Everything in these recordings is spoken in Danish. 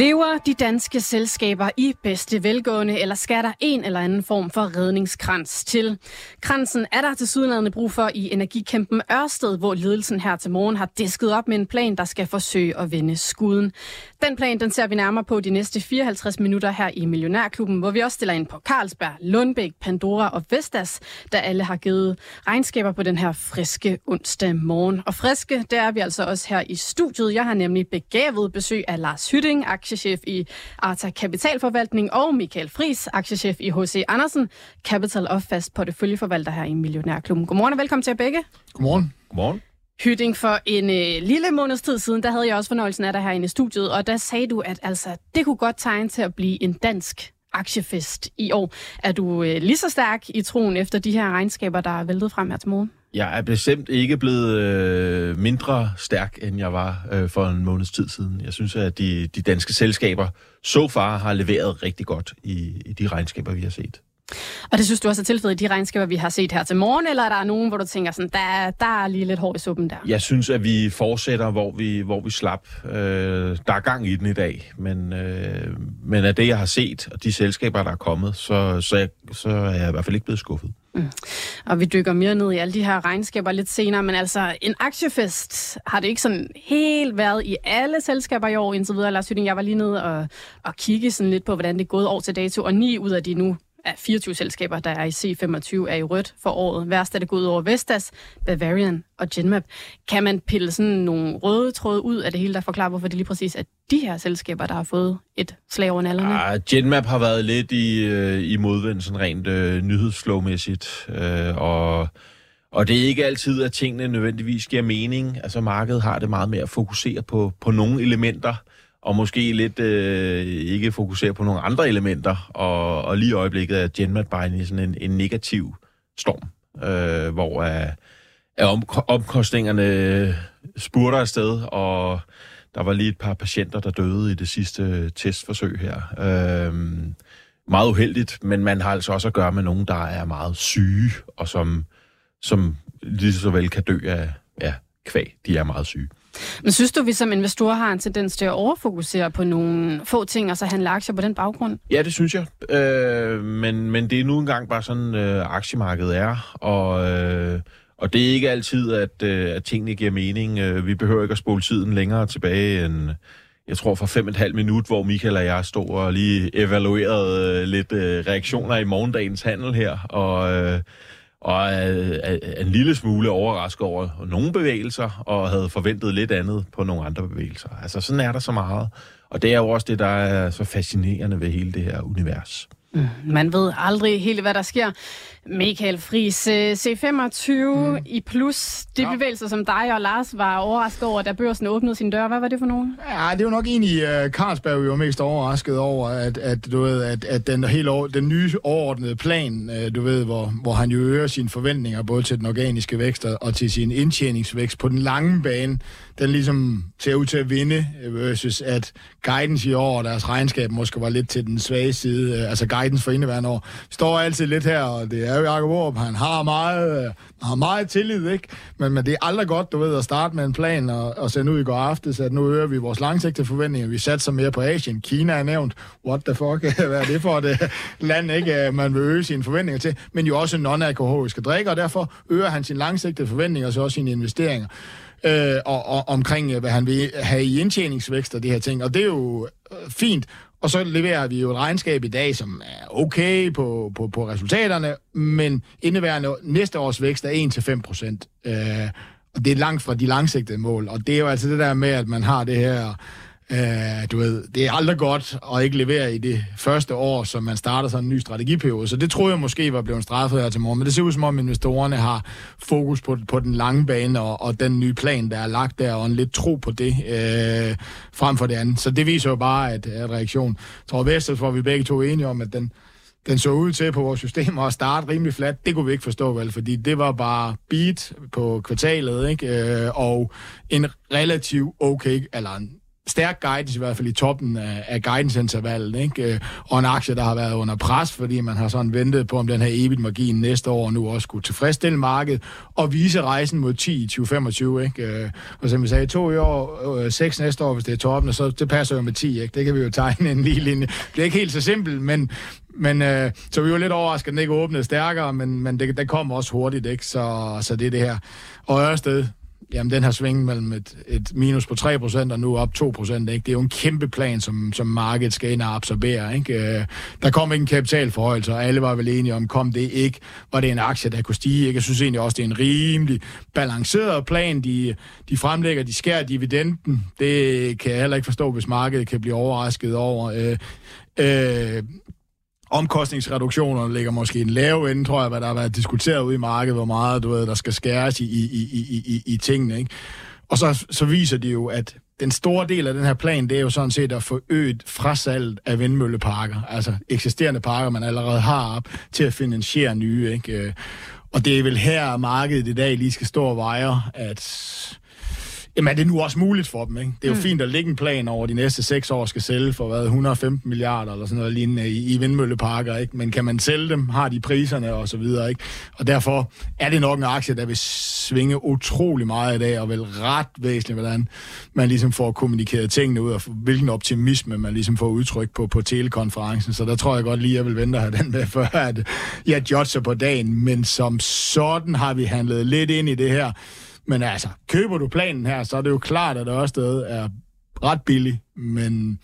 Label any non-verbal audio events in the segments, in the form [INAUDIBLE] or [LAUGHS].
Lever de danske selskaber i bedste velgående, eller skal der en eller anden form for redningskrans til? Kransen er der til sydenladende brug for i energikæmpen Ørsted, hvor ledelsen her til morgen har disket op med en plan, der skal forsøge at vende skuden. Den plan den ser vi nærmere på de næste 54 minutter her i Millionærklubben, hvor vi også stiller ind på Carlsberg, Lundbæk, Pandora og Vestas, der alle har givet regnskaber på den her friske onsdag morgen. Og friske, der er vi altså også her i studiet. Jeg har nemlig begavet besøg af Lars Hytting, aktiechef i Arta Kapitalforvaltning, og Michael Fris, aktiechef i H.C. Andersen, Capital of Fast porteføljeforvalter her i Millionærklubben. Godmorgen og velkommen til jer begge. Godmorgen. Godmorgen. Hytting, for en øh, lille måneds tid siden, der havde jeg også fornøjelsen af dig herinde i studiet, og der sagde du, at altså, det kunne godt tegne til at blive en dansk aktiefest i år. Er du øh, lige så stærk i troen efter de her regnskaber, der er væltet frem her til morgen? Jeg er bestemt ikke blevet øh, mindre stærk, end jeg var øh, for en måneds tid siden. Jeg synes, at de, de danske selskaber så far har leveret rigtig godt i, i de regnskaber, vi har set. Og det synes du også er tilfældet i de regnskaber, vi har set her til morgen, eller er der nogen, hvor du tænker, sådan, der, der er lige lidt hår i suppen der? Jeg synes, at vi fortsætter, hvor vi, hvor vi slap. Øh, der er gang i den i dag, men, øh, men af det, jeg har set, og de selskaber, der er kommet, så, så, så er jeg i hvert fald ikke blevet skuffet. Mm. Og vi dykker mere ned i alle de her regnskaber lidt senere, men altså en aktiefest har det ikke sådan helt været i alle selskaber i år indtil videre. Lars Hytting, jeg var lige nede og, og kigge sådan lidt på, hvordan det er gået år til dato, og ni ud af de nu af 24 selskaber, der er i C25, er i rødt for året. Værst er det gået over Vestas, Bavarian og Genmap. Kan man pille sådan nogle røde tråde ud af det hele, der forklarer, hvorfor det lige præcis er de her selskaber, der har fået et slag over nallerne? Ah, Genmap har været lidt i, øh, i modvind, sådan rent øh, nyhedsflowmæssigt, øh, og og det er ikke altid, at tingene nødvendigvis giver mening. Altså markedet har det meget mere at fokusere på, på nogle elementer, og måske lidt øh, ikke fokusere på nogle andre elementer, og, og lige i øjeblikket er Genmap bare i sådan en, en negativ storm, øh, hvor er, er om, omkostningerne øh, spurter afsted, og der var lige et par patienter, der døde i det sidste testforsøg her. Øh, meget uheldigt, men man har altså også at gøre med nogen, der er meget syge, og som, som lige så vel kan dø af ja, kvæg. De er meget syge. Men synes du, vi som investorer har en tendens til at overfokusere på nogle få ting, og så handle aktier på den baggrund? Ja, det synes jeg. Øh, men, men det er nu engang bare sådan, øh, aktiemarkedet er, og... Øh, og det er ikke altid, at, øh, at tingene giver mening. Øh, vi behøver ikke at spole tiden længere tilbage end, jeg tror, for fem og et halvt minut, hvor Michael og jeg stod og lige evaluerede øh, lidt øh, reaktioner i morgendagens handel her. Og, øh, og er, er, er en lille smule overrasket over nogle bevægelser, og havde forventet lidt andet på nogle andre bevægelser. Altså sådan er der så meget. Og det er jo også det, der er så fascinerende ved hele det her univers. Mm, man ved aldrig helt, hvad der sker. Michael Friis, øh, C25 mm. i plus, de ja. bevægelser, som dig og Lars var overrasket over, da børsen åbnede sin dør. Hvad var det for nogen? Ja, det var nok egentlig uh, Carlsberg, vi var mest overrasket over, at, at, du ved, at, at den, helt over, den nye overordnede plan, uh, du ved, hvor, hvor han jo øger sine forventninger både til den organiske vækst og til sin indtjeningsvækst på den lange bane, den ligesom ser ud til at vinde, versus at guidance i år og deres regnskab måske var lidt til den svage side, uh, altså guidance for indeværende år. står altid lidt her, og det er jo Jacob Aarup, han har meget, øh, har meget tillid, ikke? Men, men det er aldrig godt, du ved, at starte med en plan og, og sende ud i går aftes, at nu øger vi vores langsigtede forventninger. Vi satser mere på Asien. Kina er nævnt. What the fuck? [LAUGHS] Hvad er det for et øh, land, ikke? Øh, man vil øge sine forventninger til. Men jo også non-alkoholiske drikker, og derfor øger han sine langsigtede forventninger og så også sine investeringer. Øh, og, og omkring, øh, hvad han vil have i indtjeningsvækst og det her ting. Og det er jo øh, fint. Og så leverer vi jo et regnskab i dag, som er okay på, på, på resultaterne, men indeværende næste års vækst er 1-5 procent. Øh, og det er langt fra de langsigtede mål. Og det er jo altså det der med, at man har det her Øh, du ved, det er aldrig godt at ikke levere i det første år, som man starter sådan en ny strategiperiode. Så det tror jeg måske var blevet straffet her til morgen. Men det ser ud som om investorerne har fokus på, på den lange bane og, og den nye plan, der er lagt der, og en lidt tro på det øh, frem for det andet. Så det viser jo bare, at, at reaktion. Jeg tror, Vestas var vi begge to enige om, at den, den så ud til på vores system at starte rimelig flat. Det kunne vi ikke forstå, vel, fordi det var bare beat på kvartalet, ikke? Øh, og en relativ okay, eller en stærk guidance, i hvert fald i toppen af, af guidance-intervallet, ikke? Øh, og en aktie, der har været under pres, fordi man har sådan ventet på, om den her EBIT-margin næste år nu også skulle tilfredsstille markedet, og vise rejsen mod 10 i 2025, ikke? Øh, og som vi sagde, to i år, øh, seks næste år, hvis det er toppen, så det passer jo med 10, ikke? Det kan vi jo tegne en lige linje. Det er ikke helt så simpelt, men, men øh, så vi var lidt overrasket, at den ikke åbnede stærkere, men, men det, det kom også hurtigt, ikke? Så, så det er det her. Og Ørsted, jamen den har sving mellem et, et minus på 3% og nu op 2%. Ikke? Det er jo en kæmpe plan, som, som markedet skal ind og absorbere. Ikke? Øh, der kom ikke en kapitalforhøjelse, og alle var vel enige om, kom det ikke, var det en aktie, der kunne stige. Ikke? Jeg synes egentlig også, det er en rimelig balanceret plan, de, de fremlægger. De skærer dividenden. Det kan jeg heller ikke forstå, hvis markedet kan blive overrasket over. Øh, øh, omkostningsreduktionerne ligger måske en lav ende, tror jeg, hvad der har været diskuteret ude i markedet, hvor meget du ved, der skal skæres i, i, i, i, i, i tingene. Ikke? Og så, så viser det jo, at den store del af den her plan, det er jo sådan set at få øget frasalget af vindmølleparker, altså eksisterende parker, man allerede har op, til at finansiere nye. Ikke? Øh, og det er vel her, markedet i dag lige skal stå og veje, at Jamen er det nu også muligt for dem, ikke? Det er jo mm. fint at lægge en plan over, de næste seks år skal sælge for hvad, 115 milliarder eller sådan noget lignende i, i vindmølleparker, ikke? Men kan man sælge dem, har de priserne og så videre, ikke? Og derfor er det nok en aktie, der vil svinge utrolig meget i dag, og vel ret væsentligt, hvordan man ligesom får kommunikeret tingene ud, og hvilken optimisme man ligesom får udtryk på på telekonferencen. Så der tror jeg godt lige, at jeg vil vente at have den med, [LAUGHS] før at jeg judger på dagen. Men som sådan har vi handlet lidt ind i det her men altså, køber du planen her, så er det jo klart, at Ørsted er ret billig, men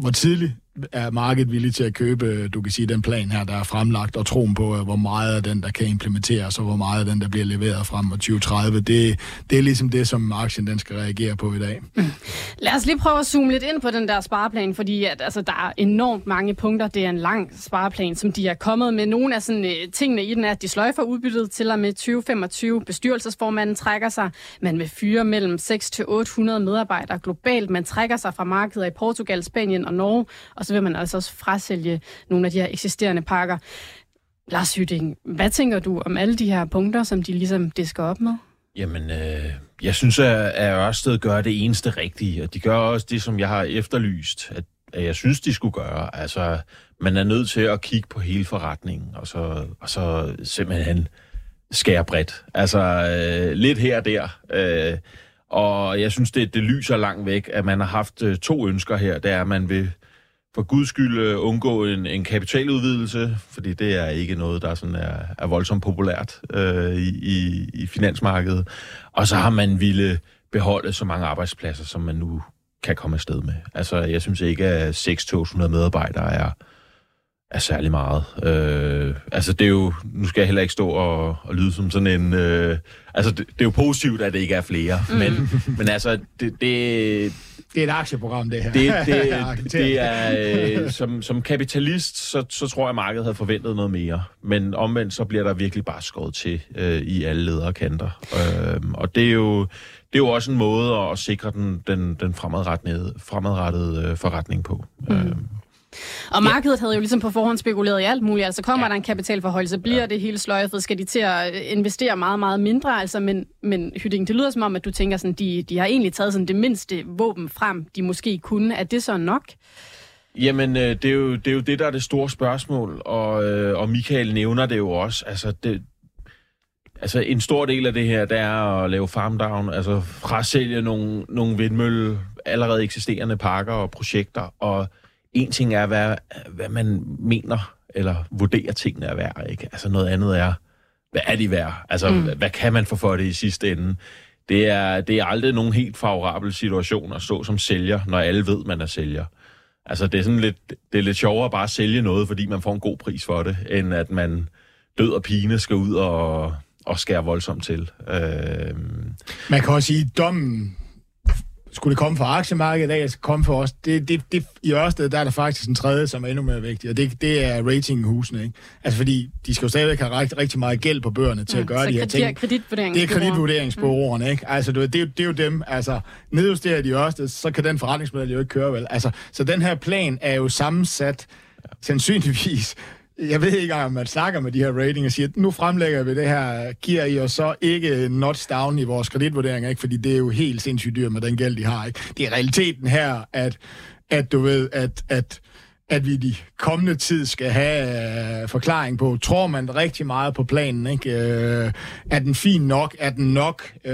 hvor tidligt er markedet villig til at købe, øh, du kan sige, den plan her, der er fremlagt, og troen på, øh, hvor meget af den, der kan implementeres, og hvor meget af den, der bliver leveret frem mod 2030, det, det er ligesom det, som aktien den skal reagere på i dag. Mm. Lad os lige prøve at zoome lidt ind på den der spareplan, fordi at, altså, der er enormt mange punkter. Det er en lang spareplan, som de er kommet med. Nogle af sådan, øh, tingene i den er, at de sløjfer udbyttet til og med 2025. Bestyrelsesformanden trækker sig. Man vil fyre mellem 6-800 medarbejdere globalt. Man trækker sig fra markeder i Portugal, Spanien og Norge, og så vil man altså også frasælge nogle af de her eksisterende pakker. Lars Hytting, hvad tænker du om alle de her punkter, som de ligesom disker op med? Jamen, øh, jeg synes, at Ørsted gør det eneste rigtige, og de gør også det, som jeg har efterlyst, at, at jeg synes, de skulle gøre. Altså, man er nødt til at kigge på hele forretningen, og så, og så simpelthen skære bredt. Altså, øh, lidt her og der. Øh, og jeg synes, det, det lyser langt væk, at man har haft øh, to ønsker her. Det er, at man vil for guds skyld øh, undgå en, en kapitaludvidelse, fordi det er ikke noget, der sådan er, er voldsomt populært øh, i, i finansmarkedet. Og så har man ville beholde så mange arbejdspladser, som man nu kan komme afsted med. Altså, jeg synes ikke, at 6.200 medarbejdere er, er særlig meget. Øh, altså, det er jo... Nu skal jeg heller ikke stå og, og lyde som sådan en... Øh, altså, det, det er jo positivt, at det ikke er flere. Mm. Men, men altså, det, det, det er et aktieprogram, det her. Det, [LAUGHS] det, det er, øh, som, som kapitalist, så, så tror jeg, at markedet havde forventet noget mere. Men omvendt, så bliver der virkelig bare skåret til øh, i alle ledere kanter. Øh, og det er jo det er jo også en måde at sikre den, den, den fremadrettede, fremadrettede øh, forretning på. Mm. Øh, og markedet ja. havde jo ligesom på forhånd spekuleret i alt muligt. Altså kommer ja. der en kapitalforhold, så bliver ja. det hele sløjfet. Skal de til at øh, investere meget, meget mindre? Altså, men, men Hydding, det lyder som om, at du tænker, sådan, de, de har egentlig taget sådan det mindste våben frem, de måske kunne. Er det så nok? Jamen, øh, det er, jo, det er jo det, der er det store spørgsmål, og, øh, og Michael nævner det jo også. Altså, det, altså, en stor del af det her, det er at lave farm down, altså frasælge nogle, nogle vindmølle, allerede eksisterende parker og projekter, og en ting er, hvad, hvad man mener eller vurderer tingene er værd, ikke? Altså noget andet er, hvad er de værd? Altså, mm. hvad kan man få for det i sidste ende? Det er, det er aldrig nogen helt favorabel situation at stå som sælger, når alle ved, man er sælger. Altså, det er sådan lidt, det er lidt sjovere bare at sælge noget, fordi man får en god pris for det, end at man død og pine skal ud og, og skære voldsomt til. Øh... Man kan også sige, at dommen skulle det komme fra aktiemarkedet dag, altså komme for os, det, det, det, i Ørsted, der er der faktisk en tredje, som er endnu mere vigtig, og det, det er ratinghusene, ikke? Altså fordi, de skal jo stadigvæk have rigtig, rigtig meget gæld på bøgerne til ja, at gøre de her ting. Det er kreditvurderingsbureauerne, mm. ikke? Altså det, det, det er jo dem, altså nedjusterer de Ørsted, så kan den forretningsmodel jo ikke køre vel. Altså, så den her plan er jo sammensat sandsynligvis jeg ved ikke, om man snakker med de her rating og siger, at nu fremlægger vi det her, giver I os så ikke notch down i vores kreditvurderinger, ikke? fordi det er jo helt sindssygt dyrt med den gæld, de har. Ikke? Det er realiteten her, at, at du ved, at, at at vi de kommende tid skal have uh, forklaring på. Tror man rigtig meget på planen? Ikke? Uh, er den fin nok? Er den nok? Uh,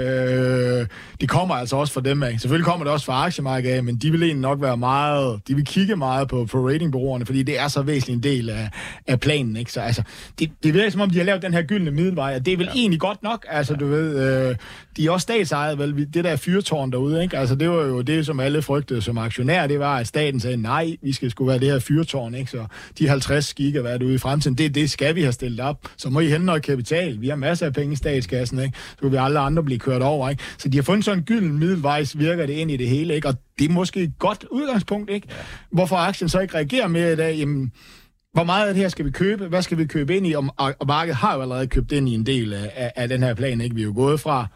det kommer altså også fra dem af. Selvfølgelig kommer det også fra aktiemarkedet af, men de vil egentlig nok være meget... De vil kigge meget på, på ratingbureauerne, fordi det er så væsentlig en del af, af planen. Ikke? Så altså, det, det virker som om, de har lavet den her gyldne middelvej, og det er vel ja. egentlig godt nok. Altså, du ved, uh, de er også statsejet, vel? Det der fyrtårn derude, ikke? Altså, det var jo det, som alle frygtede som aktionær, det var, at staten sagde, nej, vi skal skulle være det her fyrtårn, ikke? Så de 50 gigawatt ude i fremtiden, det, det skal vi have stillet op. Så må I hente noget kapital. Vi har masser af penge i statskassen, ikke? Så vil vi alle andre blive kørt over, ikke? Så de har fundet sådan en gylden middelvejs, virker det ind i det hele, ikke? Og det er måske et godt udgangspunkt, ikke? Hvorfor aktien så ikke reagerer mere i dag? Jamen, hvor meget af det her skal vi købe? Hvad skal vi købe ind i? Og, og markedet har jo allerede købt ind i en del af, af, af den her plan, ikke? Vi er jo gået fra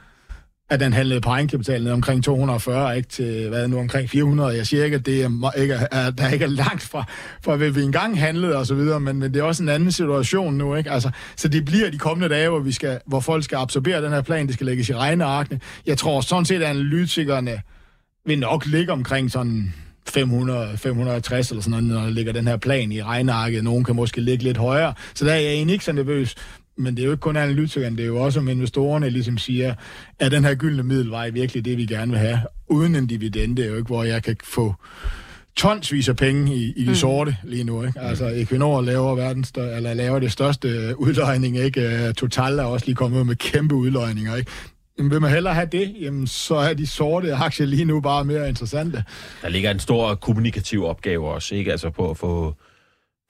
at den handlede på egenkapitalen omkring 240, ikke til hvad nu omkring 400. Jeg siger ikke, at det er, ikke er, der ikke er langt fra, fra hvad vi engang handlede og så videre, men, men det er også en anden situation nu, ikke? Altså, så det bliver de kommende dage, hvor, vi skal, hvor folk skal absorbere den her plan, det skal lægges i regnearkene. Jeg tror sådan set, at analytikerne vil nok ligge omkring sådan 500, 560 eller sådan noget, når der ligger den her plan i regnearket. Nogen kan måske ligge lidt højere. Så der er jeg egentlig ikke så nervøs men det er jo ikke kun analytikerne, det er jo også om investorerne ligesom siger, er den her gyldne middelvej virkelig det, vi gerne vil have, uden en dividende, jo ikke, hvor jeg kan få tonsvis af penge i, i de mm. sorte lige nu. Ikke? Altså, Equinor laver, verdens, eller laver det største udløjning. Ikke? Total er også lige kommet med kæmpe udløjninger. Ikke? Jamen, vil man hellere have det, jamen, så er de sorte aktier lige nu bare mere interessante. Der ligger en stor kommunikativ opgave også, ikke? Altså på at få,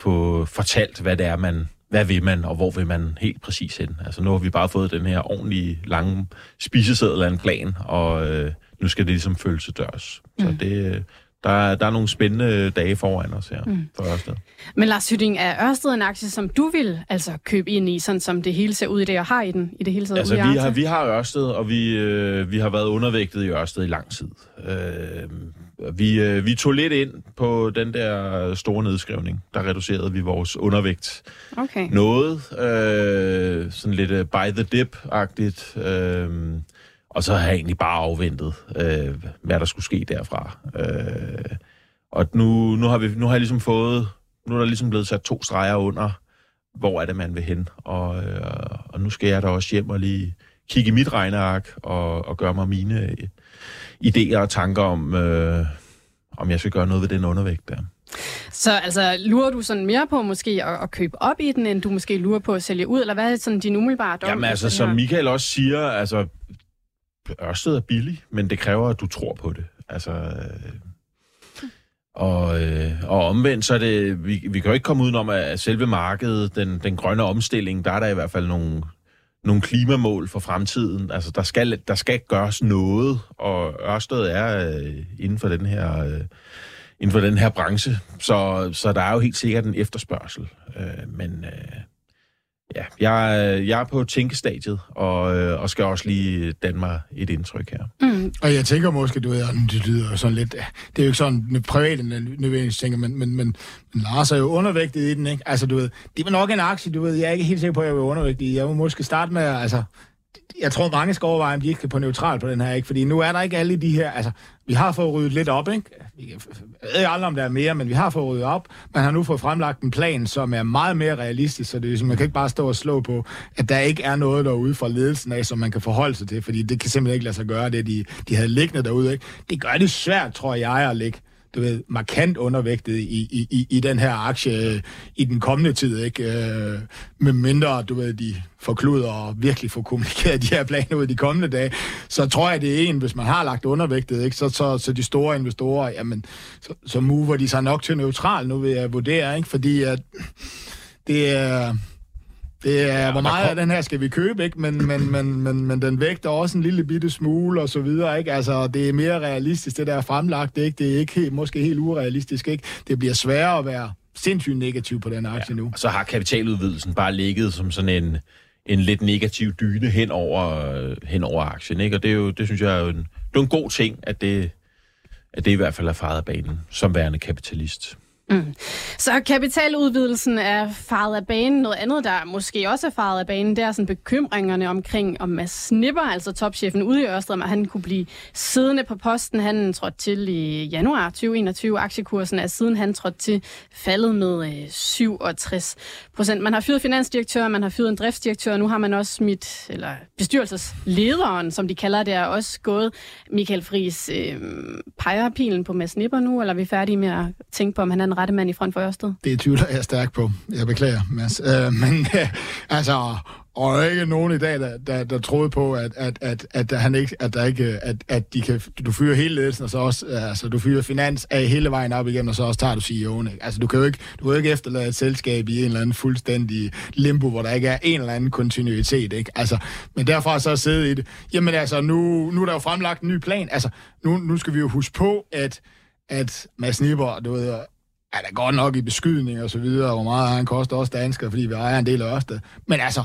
få fortalt, hvad det er, man, hvad vil man, og hvor vil man helt præcis hen? Altså nu har vi bare fået den her ordentlige, lange spiseseddel af en plan, og øh, nu skal det ligesom føles til dørs. Så mm. det, der, er, der er nogle spændende dage foran os her mm. for Ørsted. Men Lars Hytting, er Ørsted en aktie, som du vil altså købe ind i, sådan som det hele ser ud i det, og har i den i det hele taget? Altså, vi har, vi har Ørsted, og vi, øh, vi har været undervægtet i Ørsted i lang tid. Øh, vi, øh, vi tog lidt ind på den der store nedskrivning. Der reducerede vi vores undervægt okay. noget. Øh, sådan lidt uh, by the dip-agtigt. Øh, og så har jeg egentlig bare afventet, øh, hvad der skulle ske derfra. Øh, og nu, nu, har vi, nu har jeg ligesom fået... Nu er der ligesom blevet sat to streger under, hvor er det, man vil hen. Og, øh, og nu skal jeg da også hjem og lige kigge i mit regneark og, og gøre mig mine idéer og tanker om, øh, om jeg skal gøre noget ved den undervægt der. Så altså, lurer du sådan mere på måske at, at købe op i den, end du måske lurer på at sælge ud, eller hvad er sådan din umiddelbare dom? Jamen altså, som Michael også siger, altså, Ørsted er billig, men det kræver, at du tror på det. Altså, øh, og, øh, og omvendt, så er det, vi, vi kan jo ikke komme udenom, at selve markedet, den, den grønne omstilling, der er der i hvert fald nogle, nogle klimamål for fremtiden. Altså, der skal, der skal gøres noget, og Ørsted er øh, inden for den her... Øh, inden for den her branche, så, så der er jo helt sikkert en efterspørgsel. Øh, men øh, ja, jeg, jeg er på tænkestadiet, og, øh, og skal også lige danne mig et indtryk her. Mm. Og jeg tænker måske, du ved, det lyder sådan lidt, det er jo ikke sådan privat nødvendigvis tænker, men, men, men, men Lars er jo undervægtet i den, ikke? Altså, du ved, det var nok en aktie, du ved, jeg er ikke helt sikker på, at jeg vil undervægtet i. Jeg må måske starte med, altså, jeg tror, mange skal overveje, om de ikke skal på neutral på den her, ikke? Fordi nu er der ikke alle de her... Altså, vi har fået ryddet lidt op, ikke? Jeg ved aldrig, om der er mere, men vi har fået ryddet op. Man har nu fået fremlagt en plan, som er meget mere realistisk, så det er, ligesom, man kan ikke bare stå og slå på, at der ikke er noget derude fra ledelsen af, som man kan forholde sig til, fordi det kan simpelthen ikke lade sig gøre, det de, de havde liggende derude, ikke? Det gør det svært, tror jeg, at ligge du ved, markant undervægtet i, i, i, i den her aktie øh, i den kommende tid, ikke? Øh, med mindre, du ved, de forkluder og virkelig får kommunikeret de her planer ud de kommende dage, så tror jeg, det er en, hvis man har lagt undervægtet, ikke? Så, så, så de store investorer, jamen, så, så mover de sig nok til neutral, nu vil jeg vurdere, ikke? Fordi at det er... Det er, ja, hvor meget kom... af den her skal vi købe, ikke? Men, men, men, men, men den vægter også en lille bitte smule og så videre, ikke? Altså, det er mere realistisk, det der er fremlagt, ikke? Det er ikke helt, måske helt urealistisk, ikke? Det bliver sværere at være sindssygt negativ på den aktie ja, nu. Og så har kapitaludvidelsen bare ligget som sådan en, en lidt negativ dyne hen over, hen over aktien, ikke? Og det, er jo, det synes jeg er jo en, det er en god ting, at det, at det i hvert fald er faret af banen som værende kapitalist. Mm. Så kapitaludvidelsen er faret af banen. Noget andet, der måske også er faret af banen, det er sådan bekymringerne omkring, om Mads Snipper, altså topchefen ude i Ørsted, at han kunne blive siddende på posten. Han trådte til i januar 2021. Aktiekursen er siden han trådte til faldet med øh, 67 procent. Man har fyret finansdirektør, man har fyret en driftsdirektør, og nu har man også smidt, eller bestyrelseslederen, som de kalder det, er også gået. Michael Friis, øh, peger pilen på Mads Snipper nu, eller er vi færdige med at tænke på, om han er en rette mand i front for Ørsted? Det tvivler jeg stærkt på. Jeg beklager, Mads. Øh, men [LAUGHS] øh, altså, og ikke nogen i dag, der, der, der troede på, at, at, at, at, han ikke, at, der ikke, at, at de kan, du fyrer hele ledelsen, og så også, øh, altså, du fyrer finans af hele vejen op igennem, og så også tager du CEO'en. Ikke? Altså, du kan jo ikke, du kan jo ikke efterlade et selskab i en eller anden fuldstændig limbo, hvor der ikke er en eller anden kontinuitet. Ikke? Altså, men derfra så sidde i det. Jamen altså, nu, nu er der jo fremlagt en ny plan. Altså, nu, nu skal vi jo huske på, at at Mads Nipper, du ved, er der godt nok i beskydning og så videre, hvor meget han koster også dansker, fordi vi ejer en del af Ørsted. Men altså,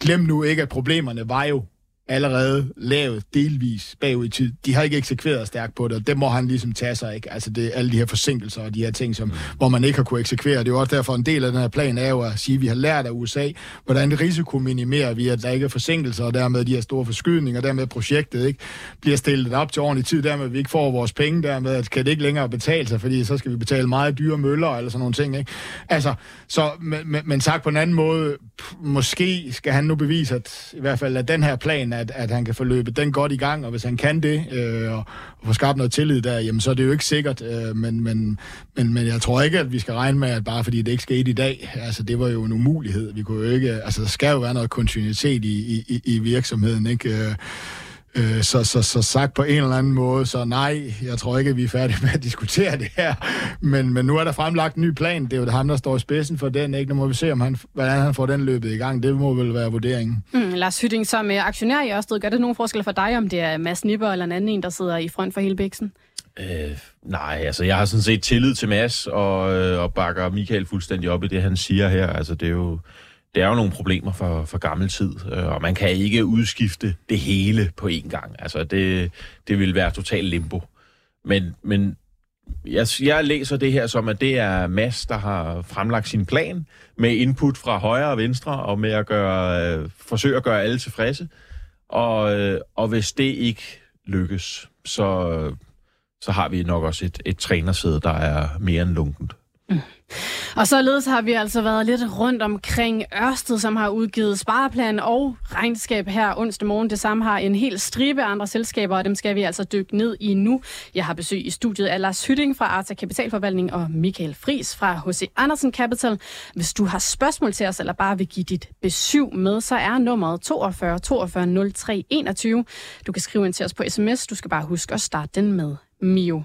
glem nu ikke, at problemerne var jo allerede lavet delvis bagud i tid. De har ikke eksekveret stærkt på det, og det må han ligesom tage sig, ikke? Altså det, alle de her forsinkelser og de her ting, som, mm. hvor man ikke har kunne eksekvere. Det er jo også derfor, en del af den her plan er jo at sige, at vi har lært af USA, hvordan risiko minimerer vi, at der ikke er forsinkelser, og dermed de her store forskydninger, og dermed projektet ikke bliver stillet op til ordentlig tid, dermed vi ikke får vores penge, dermed at kan det ikke længere betale sig, fordi så skal vi betale meget dyre møller eller sådan nogle ting, ikke? Altså, så, men, men sagt på en anden måde, måske skal han nu bevise, at i hvert fald at den her plan at, at han kan få løbet den godt i gang, og hvis han kan det, øh, og, og få skabt noget tillid der, jamen så er det jo ikke sikkert, øh, men, men, men, men jeg tror ikke, at vi skal regne med, at bare fordi det ikke skete i dag, altså det var jo en umulighed. Vi kunne jo ikke, altså der skal jo være noget kontinuitet i, i, i virksomheden, ikke? Øh, Øh, så, så, så sagt på en eller anden måde, så nej, jeg tror ikke, at vi er færdige med at diskutere det her. Men, men nu er der fremlagt en ny plan. Det er jo ham, der står i spidsen for den. Ikke? Nu må vi se, om han, hvordan han får den løbet i gang. Det må vel være vurderingen. Mm, Lars Hytting, som aktionær i Ørsted, gør det nogen forskel for dig, om det er Mads Nipper eller en anden en, der sidder i front for hele Bæksen? Øh, nej, altså jeg har sådan set tillid til Mads og, øh, og bakker Michael fuldstændig op i det, han siger her. Altså det er jo det er jo nogle problemer for, for gammel tid, øh, og man kan ikke udskifte det hele på én gang. Altså, det, det vil være total limbo. Men, men jeg, jeg læser det her som, at det er Mads, der har fremlagt sin plan med input fra højre og venstre, og med at gøre, øh, forsøge at gøre alle tilfredse. Og, øh, og hvis det ikke lykkes, så, så har vi nok også et, et trænersæde, der er mere end lunkent. Mm. Og således har vi altså været lidt rundt omkring Ørsted, som har udgivet spareplan og regnskab her onsdag morgen. Det samme har en hel stribe andre selskaber, og dem skal vi altså dykke ned i nu. Jeg har besøg i studiet af Lars Hytting fra Arta Kapitalforvaltning og Michael Fris fra H.C. Andersen Capital. Hvis du har spørgsmål til os, eller bare vil give dit besøg med, så er nummeret 42 42 03 21. Du kan skrive ind til os på sms. Du skal bare huske at starte den med Mio.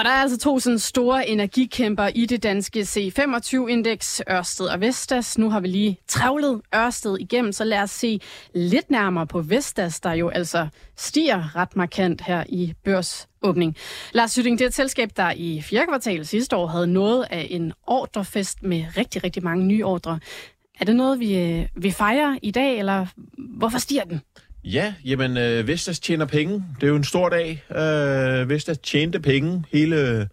Og der er altså to sådan store energikæmper i det danske C25-indeks, Ørsted og Vestas. Nu har vi lige travlet Ørsted igennem, så lad os se lidt nærmere på Vestas, der jo altså stiger ret markant her i børsåbning. Lars Sytting, det er et selskab, der i fjerde kvartal sidste år havde noget af en ordrefest med rigtig, rigtig mange nye ordre. Er det noget, vi, øh, vi fejrer i dag, eller hvorfor stiger den? Ja, jamen øh, Vestas tjener penge. Det er jo en stor dag. Øh, Vestas tjente penge. Hele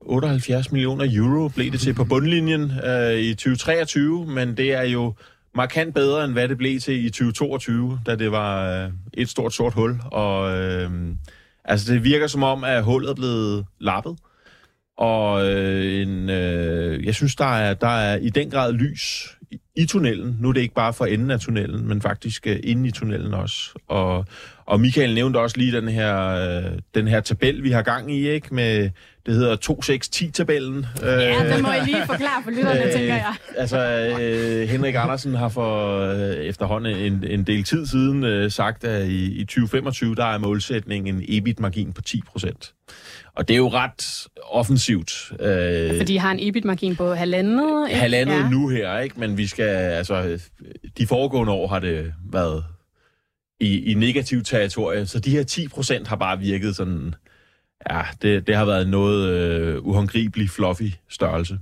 78 millioner euro blev det til på bundlinjen øh, i 2023, men det er jo markant bedre, end hvad det blev til i 2022, da det var øh, et stort sort hul. Og øh, altså, det virker som om, at hullet er blevet lappet. Og øh, en, øh, jeg synes, der er, der er i den grad lys i tunnelen. Nu er det ikke bare for enden af tunnelen, men faktisk øh, inde i tunnelen også. Og, og Michael nævnte også lige den her, uh, den her tabel, vi har gang i, ikke? Med, det hedder 2610-tabellen. Ja, det må I lige forklare for lytterne, uh, tænker jeg. Altså, Henrik Andersen har for efterhånden en, en del tid siden sagt, at i, i 2025, der er målsætningen en EBIT-margin på 10 procent. Og det er jo ret offensivt. Øh, Fordi I har en EBIT-margin på halvandet? Ikke? Halvandet ja. nu her, ikke? Men vi skal, altså, de foregående år har det været i, i negativ territorie, så de her 10 procent har bare virket sådan, ja, det, det har været noget øh, uhåndgribelig fluffy størrelse.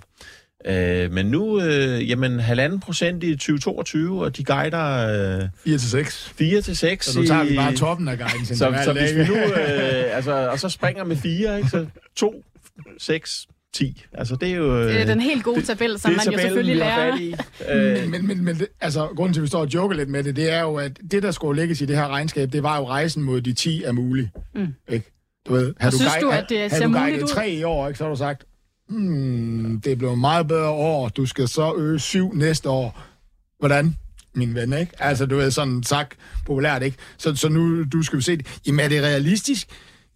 Øh, men nu, øh, jamen, halvanden procent i 2022, og de guider øh, 4 til 6. 4 til 6. Så nu tager vi bare toppen af guidance. [LAUGHS] Så, så hvis vi nu, øh, altså, og så springer med 4, ikke, så 2, 6, 10. Altså, det er jo... Det er den helt gode tabel, som det man jo tabellen, selvfølgelig vi har lærer. fat i. Øh, Men, men, men, det- altså, grunden til, at vi står og joker lidt med det, det er jo, at det, der skulle lægges i det her regnskab, det var jo rejsen mod de 10 er mulig. Mm. Ikke? Du ved, har Og synes du, guide- at det har- ser du muligt guidet ud? tre i år, ikke, så har du sagt, hmm, det blev meget bedre år, du skal så øge syv næste år. Hvordan? min ven, ikke? Altså, du ved, sådan sagt populært, ikke? Så, så nu, du skal jo se det. Jamen, er det realistisk?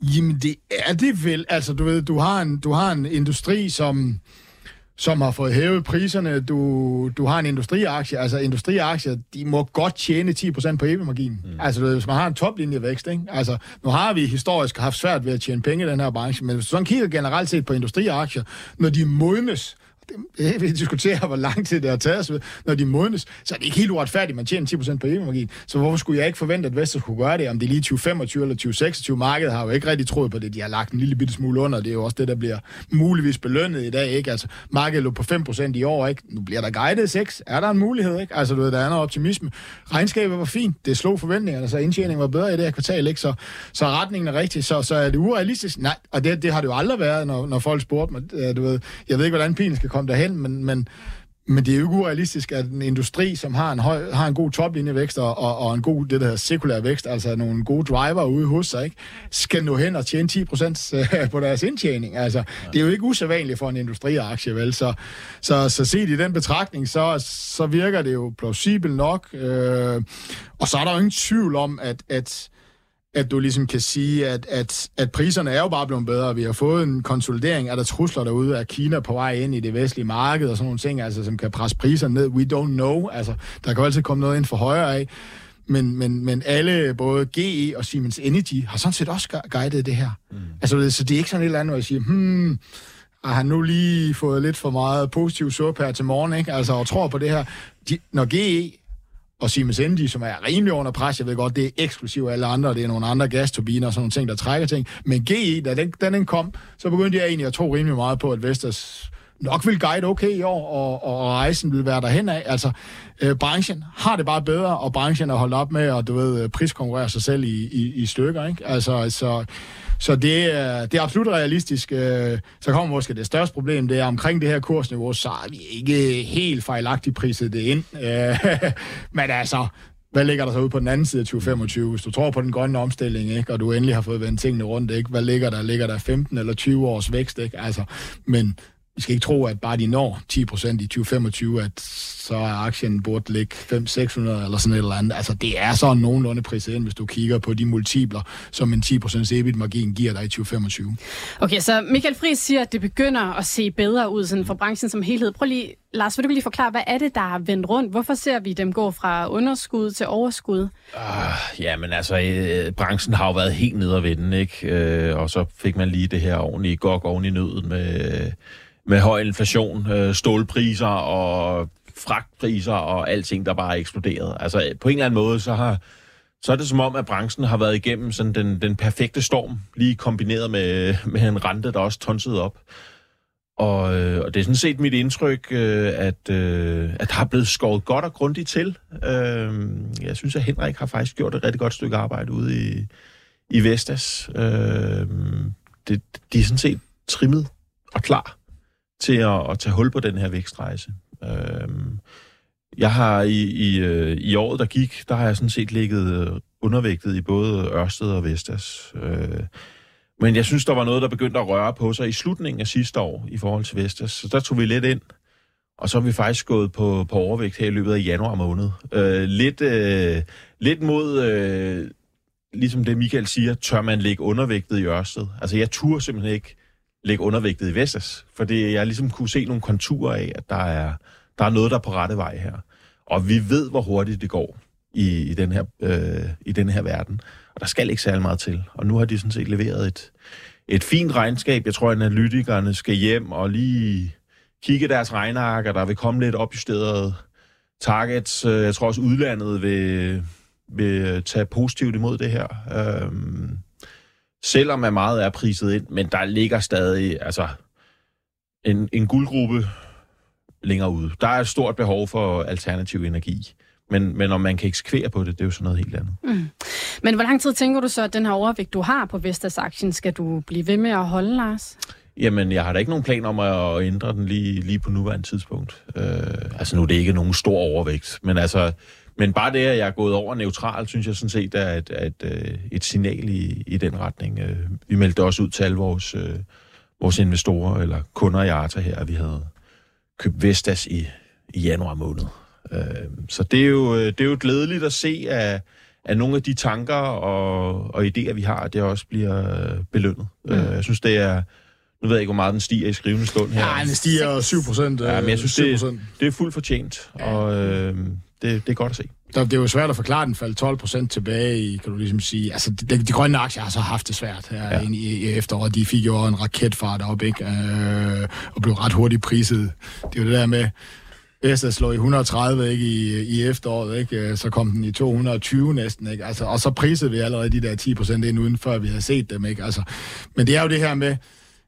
Jamen, det er det vel. Altså, du ved, du har en, du har en industri, som, som har fået hævet priserne. Du, du har en industriaktie. Altså, industriaktier, de må godt tjene 10% på EBIT-marginen. Mm. Altså, du ved, hvis man har en toplinjevækst, ikke? Altså, nu har vi historisk haft svært ved at tjene penge i den her branche, men hvis du sådan kigger generelt set på industriaktier, når de modnes, [LAUGHS] vi diskuterer, hvor lang tid det har taget os, når de modnes, så er det ikke helt uretfærdigt, man tjener 10% på EBIT-margin. Så hvorfor skulle jeg ikke forvente, at Vestas skulle gøre det, om det er lige 2025 eller 2026? Markedet har jo ikke rigtig troet på det. De har lagt en lille bitte smule under. Det er jo også det, der bliver muligvis belønnet i dag, ikke? Altså, markedet lå på 5% i år, ikke? Nu bliver der guidet 6. Er der en mulighed, ikke? Altså, du ved, der er noget optimisme. Regnskabet var fint. Det slog forventningerne, så indtjeningen var bedre i det her kvartal, ikke? Så, så retningen er rigtig. Så, så er det urealistisk? Nej, og det, det har det jo aldrig været, når, når folk spurgte mig. Øh, du ved, jeg ved ikke, hvordan pilen skal komme derhen, men, men, men det er jo ikke urealistisk, at en industri, som har en, høj, har en god toplinjevækst og, og, og en god, det der hedder sekulær vækst, altså nogle gode driver ude hos sig, ikke, skal nå hen og tjene 10% øh, på deres indtjening. Altså, det er jo ikke usædvanligt for en industriaktie, vel? Så, så, så set i den betragtning, så, så virker det jo plausibelt nok. Øh, og så er der jo ingen tvivl om, at, at at du ligesom kan sige, at, at, at priserne er jo bare blevet bedre. Vi har fået en konsolidering. Er der trusler derude? Er Kina på vej ind i det vestlige marked og sådan nogle ting, altså, som kan presse priserne ned? We don't know. Altså, der kan jo altid komme noget ind for højre af. Men, men, men alle, både GE og Siemens Energy, har sådan set også gu- guidet det her. Mm. Altså, så det er ikke sådan et eller andet, hvor jeg siger, hmm, har han nu lige fået lidt for meget positiv suppe her til morgen, ikke? Altså, og tror på det her. De, når GE og Siemens Energy, som er rimelig under pres. Jeg ved godt, det er eksklusivt alle andre, det er nogle andre gasturbiner og sådan nogle ting, der trækker ting. Men GE, da den, da den kom, så begyndte jeg egentlig at tro rimelig meget på, at Vestas nok vil guide okay i år, og, og rejsen vil være derhen af. Altså, øh, branchen har det bare bedre, og branchen er holdt op med at, du ved, priskonkurrere sig selv i, i, i stykker, ikke? Altså, så, så det, er, det er absolut realistisk. Øh, så kommer måske det største problem, det er omkring det her kursniveau, så er vi ikke helt fejlagtigt priset det ind. Øh, [LAUGHS] men altså, hvad ligger der så ude på den anden side af 2025? Hvis du tror på den grønne omstilling, ikke, og du endelig har fået vendt tingene rundt, ikke, hvad ligger der? Ligger der 15 eller 20 års vækst? Ikke? Altså, men vi skal ikke tro, at bare de når 10 procent i 2025, at så er aktien burde ligge 500-600 eller sådan et eller andet. Altså, det er sådan nogenlunde priset ind, hvis du kigger på de multipler, som en 10 procents EBIT-margin giver dig i 2025. Okay, så Michael Friis siger, at det begynder at se bedre ud sådan for branchen som helhed. Prøv lige, Lars, vil du lige forklare, hvad er det, der er vendt rundt? Hvorfor ser vi dem gå fra underskud til overskud? Ja, men altså, øh, branchen har jo været helt nede at vende, ikke? Øh, og så fik man lige det her ordentlige gok oven i nøden med, med høj inflation, øh, stålpriser og fragtpriser og alting, der bare er eksploderet. Altså, på en eller anden måde, så har så er det som om, at branchen har været igennem sådan den, den perfekte storm, lige kombineret med, med en rente, der også tonsede op. Og, øh, og det er sådan set mit indtryk, øh, at, øh, at der er blevet skåret godt og grundigt til. Øh, jeg synes, at Henrik har faktisk gjort et rigtig godt stykke arbejde ude i, i Vestas. Øh, det, de er sådan set trimmet og klar til at, at tage hul på den her vækstrejse. Øh, jeg har i, i, øh, i året, der gik, der har jeg sådan set ligget øh, undervægtet i både Ørsted og Vestas. Øh, men jeg synes, der var noget, der begyndte at røre på sig i slutningen af sidste år i forhold til Vestas. Så der tog vi lidt ind, og så er vi faktisk gået på, på overvægt her i løbet af januar måned. Øh, lidt, øh, lidt mod, øh, ligesom det Michael siger, tør man ligge undervægtet i Ørsted. Altså jeg turde simpelthen ikke ligge undervægtet i Vestas, fordi jeg ligesom kunne se nogle konturer af, at der er, der er noget, der er på rette vej her. Og vi ved, hvor hurtigt det går i, i, den, her, øh, i den her verden. Og der skal ikke særlig meget til. Og nu har de sådan set leveret et, et fint regnskab. Jeg tror, at analytikerne skal hjem og lige kigge deres regneark, og der vil komme lidt opjusterede targets. Øh, jeg tror også, udlandet vil, vil tage positivt imod det her. Øhm, selvom at meget er priset ind, men der ligger stadig altså en, en guldgruppe længere ude. Der er et stort behov for alternativ energi. Men, men om man kan eksekvere på det, det er jo sådan noget helt andet. Mm. Men hvor lang tid tænker du så, at den her overvægt, du har på Vestas-aktien, skal du blive ved med at holde, Lars? Jamen, jeg har da ikke nogen plan om at ændre den lige, lige på nuværende tidspunkt. Øh, altså nu er det ikke nogen stor overvægt, men altså, men bare det, at jeg er gået over neutral, synes jeg sådan set er et, et, et, øh, et signal i, i den retning. Øh, vi meldte også ud til alle vores, øh, vores investorer eller kunder i Arta her, at vi havde købt Vestas i, i januar måned. Så det er jo, det er jo glædeligt at se, at, at nogle af de tanker og, og idéer, vi har, det også bliver belønnet. Mm. Jeg synes, det er nu ved jeg ikke, hvor meget den stiger i skrivende stund her. Ja, den stiger 7 procent. Ja, men jeg synes, det, det er fuldt fortjent, og øh, det, det er godt at se. Det er jo svært at forklare, den faldt 12 procent tilbage i, kan du ligesom sige. Altså, de, de grønne aktier har så haft det svært her ja. i, i efteråret. De fik jo en raketfart op, ikke? Øh, og blev ret hurtigt priset. Det er jo det der med, Vestas slog i 130 ikke, i, i efteråret, ikke? så kom den i 220 næsten. Ikke? Altså, og så prisede vi allerede de der 10 procent ind uden, før vi havde set dem. Ikke? Altså, men det er jo det her med,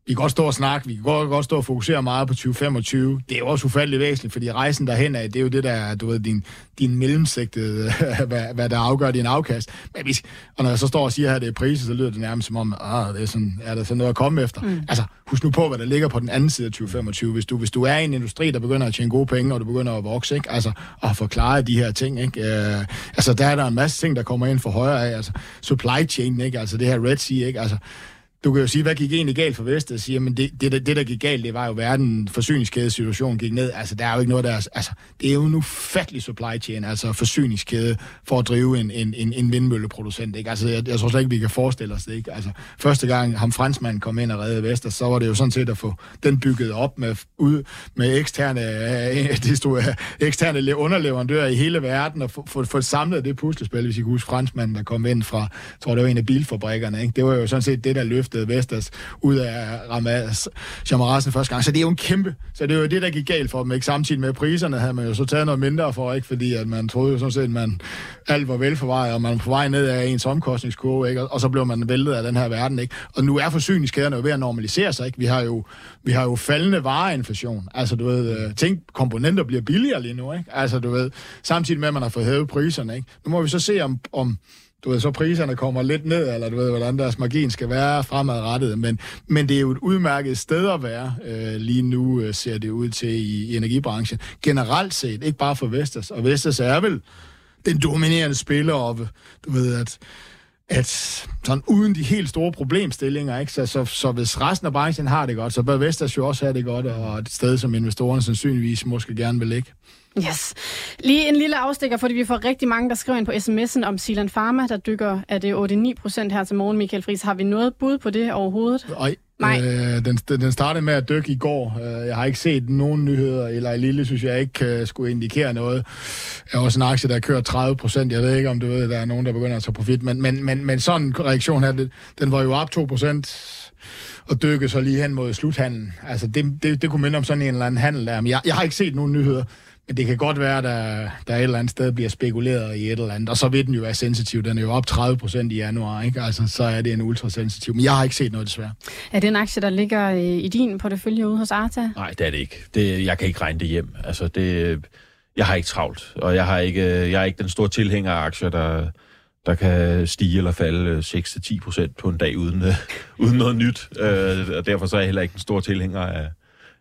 vi kan godt stå og snakke, vi kan godt, godt stå og fokusere meget på 2025. Det er jo også ufatteligt væsentligt, fordi rejsen derhen af, det er jo det, der du ved, din, din mellemsigtede, [LAUGHS] hvad, hvad der afgør din afkast. Men hvis, og når jeg så står og siger, at det er priser, så lyder det nærmest som om, ah, det er, sådan, er der sådan noget at komme efter. Mm. Altså, husk nu på, hvad der ligger på den anden side af 2025. Hvis du, hvis du er i en industri, der begynder at tjene gode penge, og du begynder at vokse, ikke? Altså, at forklare de her ting, ikke? Øh, altså, der er der en masse ting, der kommer ind for højre af. Altså, supply chain, ikke? Altså, det her Red Sea, ikke? Altså, du kan jo sige, hvad gik egentlig galt for Vestas? Siger, men det, det, det, der gik galt, det var jo, at verden forsyningskædesituation gik ned. Altså, der er jo ikke noget, der er, altså, det er jo en ufattelig supply chain, altså forsyningskæde, for at drive en, en, en, en vindmølleproducent. Ikke? Altså, jeg, jeg tror slet ikke, vi kan forestille os det. Ikke? Altså, første gang ham franskmanden kom ind og redde Vestas, så var det jo sådan set at få den bygget op med, ud, med eksterne, øh, [LAUGHS] det stod, øh, eksterne underleverandører i hele verden, og få, få, få samlet det puslespil, hvis I kan huske franskmanden, der kom ind fra, tror det var en af bilfabrikkerne. Ikke? Det var jo sådan set det, der løft løftede Vestas ud af Ramas Jamarasen første gang. Så det er jo en kæmpe. Så det er jo det, der gik galt for dem. Ikke? Samtidig med priserne havde man jo så taget noget mindre for, ikke? fordi at man troede jo sådan set, at man alt var velforvejet, og man var på vej ned af ens omkostningskurve, ikke? og så blev man væltet af den her verden. Ikke? Og nu er forsyningskæderne jo ved at normalisere sig. Ikke? Vi, har jo, vi har jo faldende vareinflation. Altså, du ved, øh, tænk, komponenter bliver billigere lige nu. Ikke? Altså, du ved, samtidig med, at man har fået hævet priserne. Ikke? Nu må vi så se, om, om du ved, så priserne kommer lidt ned, eller du ved, hvordan deres margin skal være fremadrettet, men, men det er jo et udmærket sted at være øh, lige nu, øh, ser det ud til i, i energibranchen. Generelt set, ikke bare for Vestas, og Vestas er vel den dominerende spiller, og du ved, at at sådan uden de helt store problemstillinger, ikke? Så, så, så hvis resten af branchen har det godt, så bør Vestas jo også have det godt, og et sted, som investorerne sandsynligvis måske gerne vil ligge. Yes. Lige en lille afstikker, fordi vi får rigtig mange, der skriver ind på sms'en om Silan Pharma, der dykker, er det 8-9 procent her til morgen, Michael Friis. Har vi noget bud på det overhovedet? Ej, Nej. Øh, den, den startede med at dykke i går. Øh, jeg har ikke set nogen nyheder, eller i lille synes jeg ikke uh, skulle indikere noget. Jeg har også en aktie, der kører 30 procent. Jeg ved ikke, om du ved, der er nogen, der begynder at tage profit, men, men, men, men sådan en reaktion her, den var jo op 2 procent og dykke så lige hen mod sluthandlen. Altså, det, det, det kunne minde om sådan en eller anden handel der. Men jeg, jeg har ikke set nogen nyheder. Men det kan godt være, at der, der et eller andet sted bliver spekuleret i et eller andet, og så vil den jo være sensitiv. Den er jo op 30 procent i januar, ikke? Altså, så er det en ultrasensitiv. Men jeg har ikke set noget desværre. Er det en aktie, der ligger i din portefølje ude hos Arta? Nej, det er det ikke. Det, jeg kan ikke regne det hjem. Altså, det, jeg har ikke travlt, og jeg har ikke, jeg er ikke den store tilhænger af aktier, der, der kan stige eller falde 6-10 procent på en dag uden, [LAUGHS] uden noget nyt. Øh, og derfor så er jeg heller ikke en stor tilhænger af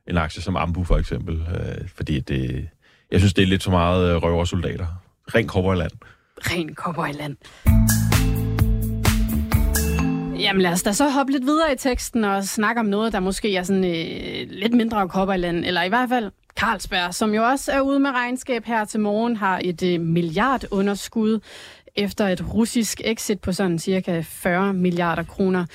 en aktie som Ambu for eksempel, øh, fordi det, jeg synes, det er lidt for meget øh, røversoldater. Ren cowboyland. Ren cowboyland. Jamen lad os da så hoppe lidt videre i teksten og snakke om noget, der måske er sådan øh, lidt mindre cowboyland, eller i hvert fald Carlsberg, som jo også er ude med regnskab her til morgen, har et øh, milliardunderskud efter et russisk exit på sådan cirka 40 milliarder kroner.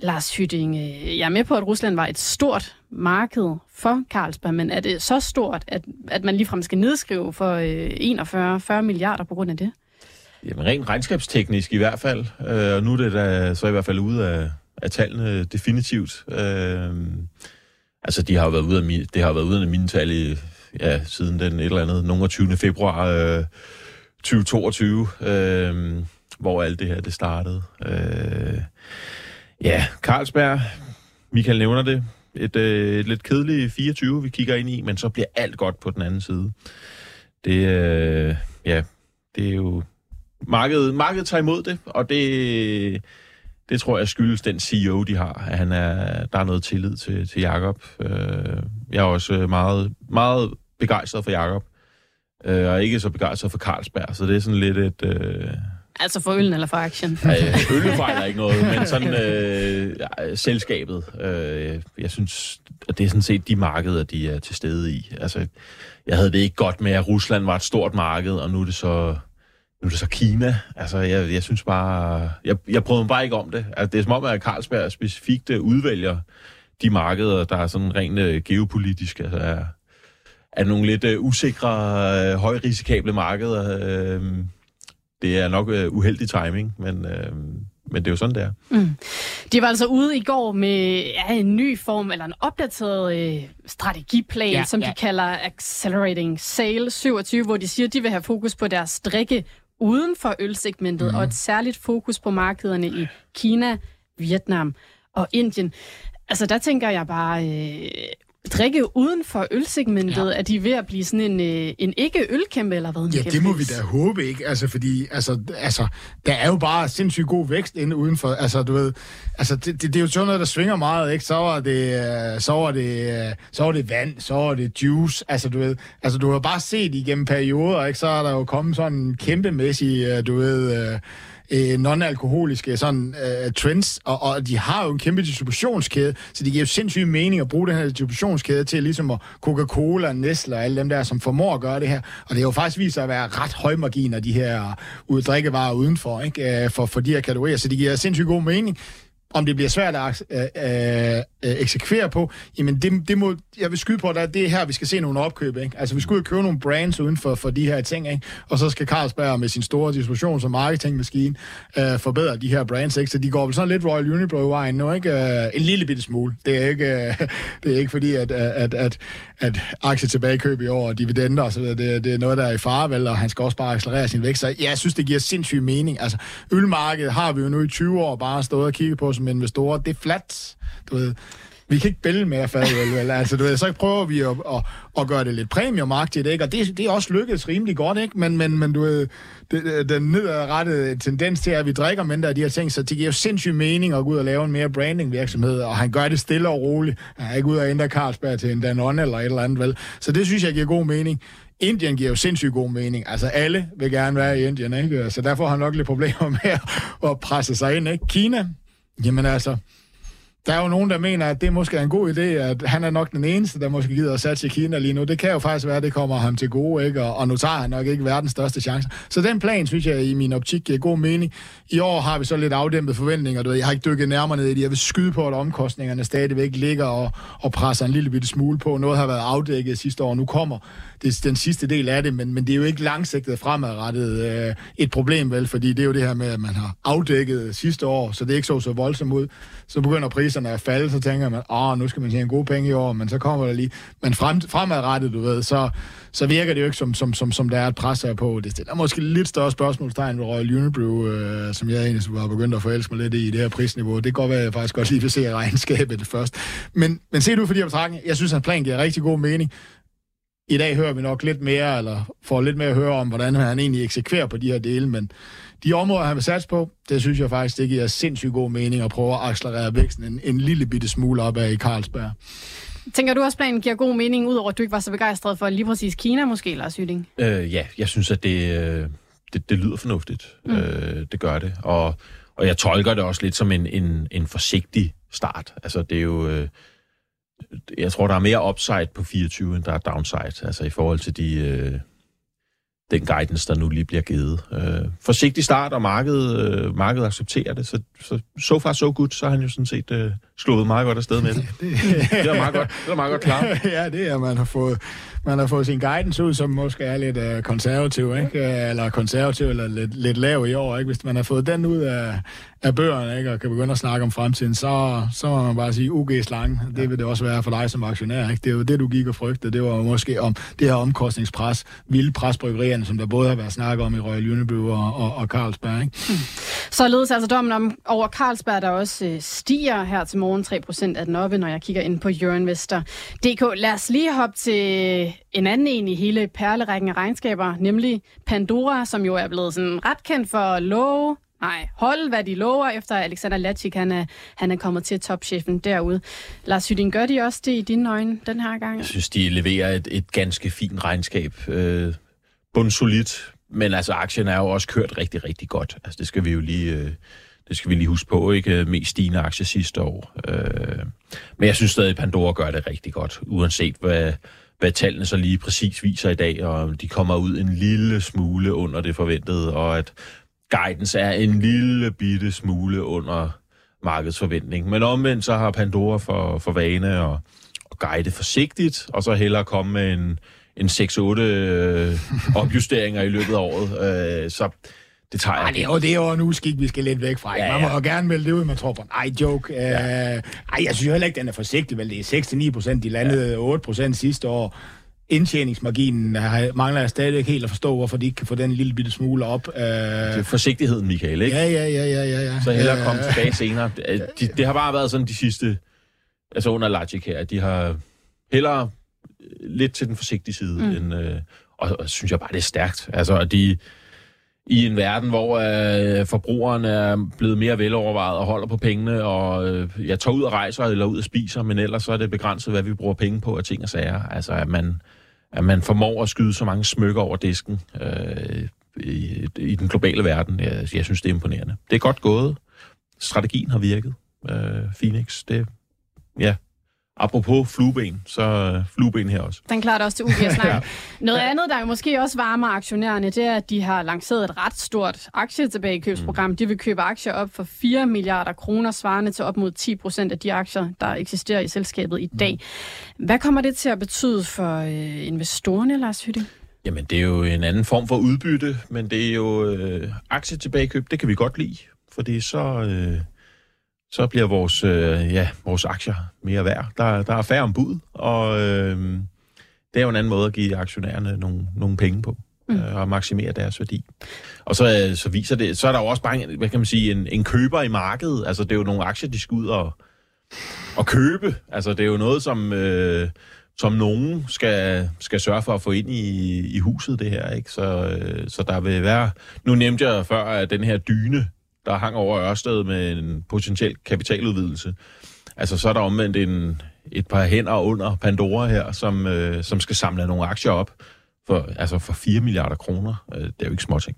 Lars Hytting, øh, jeg er med på, at Rusland var et stort marked for Carlsberg, men er det så stort, at, at man ligefrem skal nedskrive for øh, 41-40 milliarder på grund af det? Jamen rent regnskabsteknisk i hvert fald, øh, og nu er det da så i hvert fald ude af, af tallene definitivt. Øh, altså de har jo været ude af, mi, det har været ude af mine tal i, ja, siden den et eller andet, nogen 20. februar øh, 2022, øh, hvor alt det her det startede. Øh, Ja, Carlsberg, Michael nævner det et, øh, et lidt kedeligt 24, vi kigger ind i, men så bliver alt godt på den anden side. Det, øh, ja, det er jo... Markedet, markedet tager imod det, og det, det tror jeg skyldes den CEO, de har. At han er, der er noget tillid til, til Jakob. Øh, jeg er også meget, meget begejstret for Jakob, øh, og ikke så begejstret for Carlsberg, så det er sådan lidt et... Øh, Altså for øllen eller for aktien? Øh, øllen fejler ikke noget, men sådan øh, ja, selskabet. Øh, jeg synes, at det er sådan set de markeder, de er til stede i. Altså, jeg havde det ikke godt med, at Rusland var et stort marked, og nu er det så, nu er det så Kina. Altså, jeg, jeg synes bare... Jeg, jeg prøvede mig bare ikke om det. Altså, det er som om, at Carlsberg specifikt øh, udvælger de markeder, der er sådan rent øh, geopolitiske. Altså, er, er nogle lidt uh, usikre, uh, højrisikable markeder. Uh, det er nok uh, uheldig timing, men, uh, men det er jo sådan, det er. Mm. De var altså ude i går med ja, en ny form, eller en opdateret øh, strategiplan, ja, som ja. de kalder Accelerating Sale 27, hvor de siger, at de vil have fokus på deres drikke uden for ølsegmentet, mm. og et særligt fokus på markederne i Kina, Vietnam og Indien. Altså, der tænker jeg bare, øh, drikke uden for ølsegmentet, ja. at de er ved at blive sådan en, øh, en ikke-ølkæmpe, eller hvad? Ja, det må vi da håbe, ikke? Altså, fordi altså, altså, der er jo bare sindssygt god vækst inde udenfor. Altså, du ved, altså, det, det, det er jo sådan noget, der svinger meget, ikke? Så var det, øh, så var det, øh, så var det vand, så var det juice. Altså, du ved, altså, du har bare set igennem perioder, ikke? Så er der jo kommet sådan en kæmpemæssig, du ved, øh, Øh, non-alkoholiske sådan, øh, trends, og, og de har jo en kæmpe distributionskæde, så det giver jo sindssygt mening at bruge den her distributionskæde til ligesom at Coca-Cola, Nestle og alle dem der, som formår at gøre det her. Og det er jo faktisk vist sig at være ret høj margin af de her drikkevarer udenfor, ikke? Øh, for, for de her kategorier, så det giver sindssygt god mening om det bliver svært at øh, øh, eksekvere på, jamen det, det må, jeg vil skyde på, at det er her, vi skal se nogle opkøb. Ikke? Altså vi skulle jo købe nogle brands uden for, for de her ting, ikke? og så skal Carlsberg med sin store distributions- og marketingmaskine øh, forbedre de her brands. Ikke? Så de går vel sådan lidt Royal Unibrew-vejen nu, ikke? Øh, en lille bitte smule. Det er ikke, øh, [LAUGHS] det er ikke fordi, at, at, at, at aktie tilbagekøb i år og dividender og så videre, det, det er noget, der er i fare, vel, og han skal også bare accelerere sin vækst. Så jeg synes, det giver sindssyg mening. Altså, ølmarkedet har vi jo nu i 20 år bare stået og kigget på som investorer. Det er flat. Du ved, vi kan ikke bælge mere fad, vel, vel? Altså, du ved, så prøver vi at, at, at gøre det lidt premiumagtigt, ikke? Og det, det er også lykkedes rimelig godt, ikke? Men, men, men du ved, det, den nedadrettede tendens til, at vi drikker mindre af de her ting, så det giver jo sindssygt mening at gå ud og lave en mere branding-virksomhed, og han gør det stille og roligt. Han er ikke ud og ændre Carlsberg til en Danone eller et eller andet, vel? Så det synes jeg giver god mening. Indien giver jo sindssygt god mening. Altså, alle vil gerne være i Indien, ikke? Så derfor har han nok lidt problemer med at presse sig ind, ikke? Kina, jamen altså, der er jo nogen, der mener, at det måske er en god idé, at han er nok den eneste, der måske gider at satse i Kina lige nu. Det kan jo faktisk være, at det kommer ham til gode, ikke? Og, og nu tager han nok ikke verdens største chance. Så den plan, synes jeg, i min optik giver god mening. I år har vi så lidt afdæmpet forventninger. Du ved, jeg har ikke dykket nærmere ned i det. Jeg vil skyde på, at omkostningerne stadigvæk ligger og, og presser en lille bitte smule på. Noget har været afdækket sidste år, nu kommer det den sidste del af det, men, men det er jo ikke langsigtet fremadrettet øh, et problem, vel? Fordi det er jo det her med, at man har afdækket sidste år, så det er ikke så så voldsomt ud. Så begynder priserne at falde, så tænker man, åh, nu skal man tjene gode penge i år, men så kommer der lige... Men frem, fremadrettet, du ved, så, så virker det jo ikke som, som, som, som der er et pres her på. Det er måske lidt større spørgsmålstegn ved Royal Unibrew, øh, som jeg egentlig var begyndt at forelske mig lidt i, i det her prisniveau. Det kan godt være, at jeg faktisk godt lige vil se regnskabet [LAUGHS] først. Men, men se du for de her betragtninger, jeg synes, at planen giver rigtig god mening. I dag hører vi nok lidt mere, eller får lidt mere at høre om, hvordan han egentlig eksekverer på de her dele, men de områder, han vil satse på, det synes jeg faktisk, det giver sindssygt god mening at prøve at accelerere væksten en, en lille bitte smule op af i Carlsberg. Tænker du også, planen giver god mening, udover at du ikke var så begejstret for lige præcis Kina måske, Lars Hytting? Øh, ja, jeg synes, at det, øh, det, det lyder fornuftigt. Mm. Øh, det gør det. Og, og jeg tolker det også lidt som en, en, en forsigtig start. Altså, det er jo... Øh, jeg tror, der er mere upside på 24, end der er downside, altså i forhold til de, øh, den guidance, der nu lige bliver givet. Øh, forsigtig start, og markedet, øh, markedet accepterer det, så, så so far so good, så har han jo sådan set øh, slået meget godt afsted med det. [LAUGHS] det, det er meget godt, det er meget godt klar. [LAUGHS] ja, det er, man har fået, man har fået sin guidance ud, som måske er lidt uh, konservativ, ikke? eller konservativ, eller lidt, lidt lav i år. Ikke? Hvis man har fået den ud af, af bøgerne, ikke? og kan begynde at snakke om fremtiden, så, så må man bare sige, UG slange. Det vil det også være for dig som aktionær. Ikke? Det er jo det, du gik og frygtede. Det var måske om det her omkostningspres, vilde presbryggerierne, som der både har været snakket om i Royal Unibrew og, og, og Carlsberg. Ikke? Hmm. Således altså dommen om, over Carlsberg, der også øh, stiger her til morgen morgen. 3% er den oppe, når jeg kigger ind på Euroinvestor.dk. Lad os lige hoppe til en anden en i hele perlerækken af regnskaber, nemlig Pandora, som jo er blevet sådan ret kendt for love, Nej, hold hvad de lover, efter Alexander Latchik, han er, han er kommet til topchefen derude. Lars Hydding, gør de også det i dine øjne den her gang? Jeg synes, de leverer et, et ganske fint regnskab. Øh, bundsolidt, men altså aktien er jo også kørt rigtig, rigtig godt. Altså det skal vi jo lige... Øh, det skal vi lige huske på, ikke? Mest stigende aktie sidste år. Øh, men jeg synes stadig, at Pandora gør det rigtig godt, uanset hvad, hvad tallene så lige præcis viser i dag, og de kommer ud en lille smule under det forventede, og at guidance er en lille bitte smule under markedsforventning. Men omvendt så har Pandora for, for vane at, at guide forsigtigt, og så hellere komme med en, en 6-8 øh, opjusteringer i løbet af året. Øh, så det tager Ej, jeg. det er jo, det er jo en uskik, vi skal lidt væk fra. Ja, Ja, ja. Man må ja. gerne melde det ud, man tror på. Nej, joke. Ja. Uh, ej, jeg synes heller ikke, den er forsigtig. Vel, det er 6-9 procent. De landede ja. 8 procent sidste år. Indtjeningsmarginen mangler jeg stadig helt at forstå, hvorfor de ikke kan få den lille bitte smule op. Uh, Det er forsigtigheden, Michael, ikke? ja, ja, ja, ja, ja, ja. Så hellere Ja, komme tilbage senere. [LAUGHS] Øh, De, det har bare været sådan de sidste, altså under Logic her, de har hellere lidt til den forsigtige side, mm. end, øh, og, og synes jeg bare, det er stærkt. Altså, de i en verden, hvor øh, forbrugeren er blevet mere velovervejet og holder på pengene, og øh, jeg tager ud og rejser eller ud og spiser, men ellers så er det begrænset, hvad vi bruger penge på af ting og sager. Altså, at man, at man formår at skyde så mange smykker over disken øh, i, i den globale verden. Jeg, jeg synes, det er imponerende. Det er godt gået. Strategien har virket. Øh, Phoenix, det... Ja. Apropos flueben, så øh, flueben her også. Den klarer det også til UBS [LAUGHS] ja. Noget andet, der jo måske også varmer aktionærerne, det er, at de har lanceret et ret stort aktietilbagekøbsprogram. De vil købe aktier op for 4 milliarder kroner, svarende til op mod 10 procent af de aktier, der eksisterer i selskabet i dag. Hvad kommer det til at betyde for øh, investorerne, Lars Hytte? Jamen, det er jo en anden form for udbytte, men det er jo øh, aktietilbagekøb, det kan vi godt lide, fordi så, øh, så bliver vores, øh, ja, vores aktier mere værd. Der, der er færre om bud, og øh, det er jo en anden måde at give aktionærerne nogle, nogle penge på mm. øh, og maksimere deres værdi. Og så, øh, så viser det, så er der jo også bare, en, hvad kan man sige, en, en køber i markedet. Altså, det er jo nogle aktier, de skal ud og, og købe. Altså, det er jo noget, som... Øh, som nogen skal, skal sørge for at få ind i, i huset, det her. Ikke? Så, øh, så der vil være... Nu nævnte jeg før, at den her dyne, der hang over Ørsted med en potentiel kapitaludvidelse, altså så er der omvendt en, et par hænder under Pandora her, som, øh, som skal samle nogle aktier op for, altså for 4 milliarder kroner. Øh, det er jo ikke småting.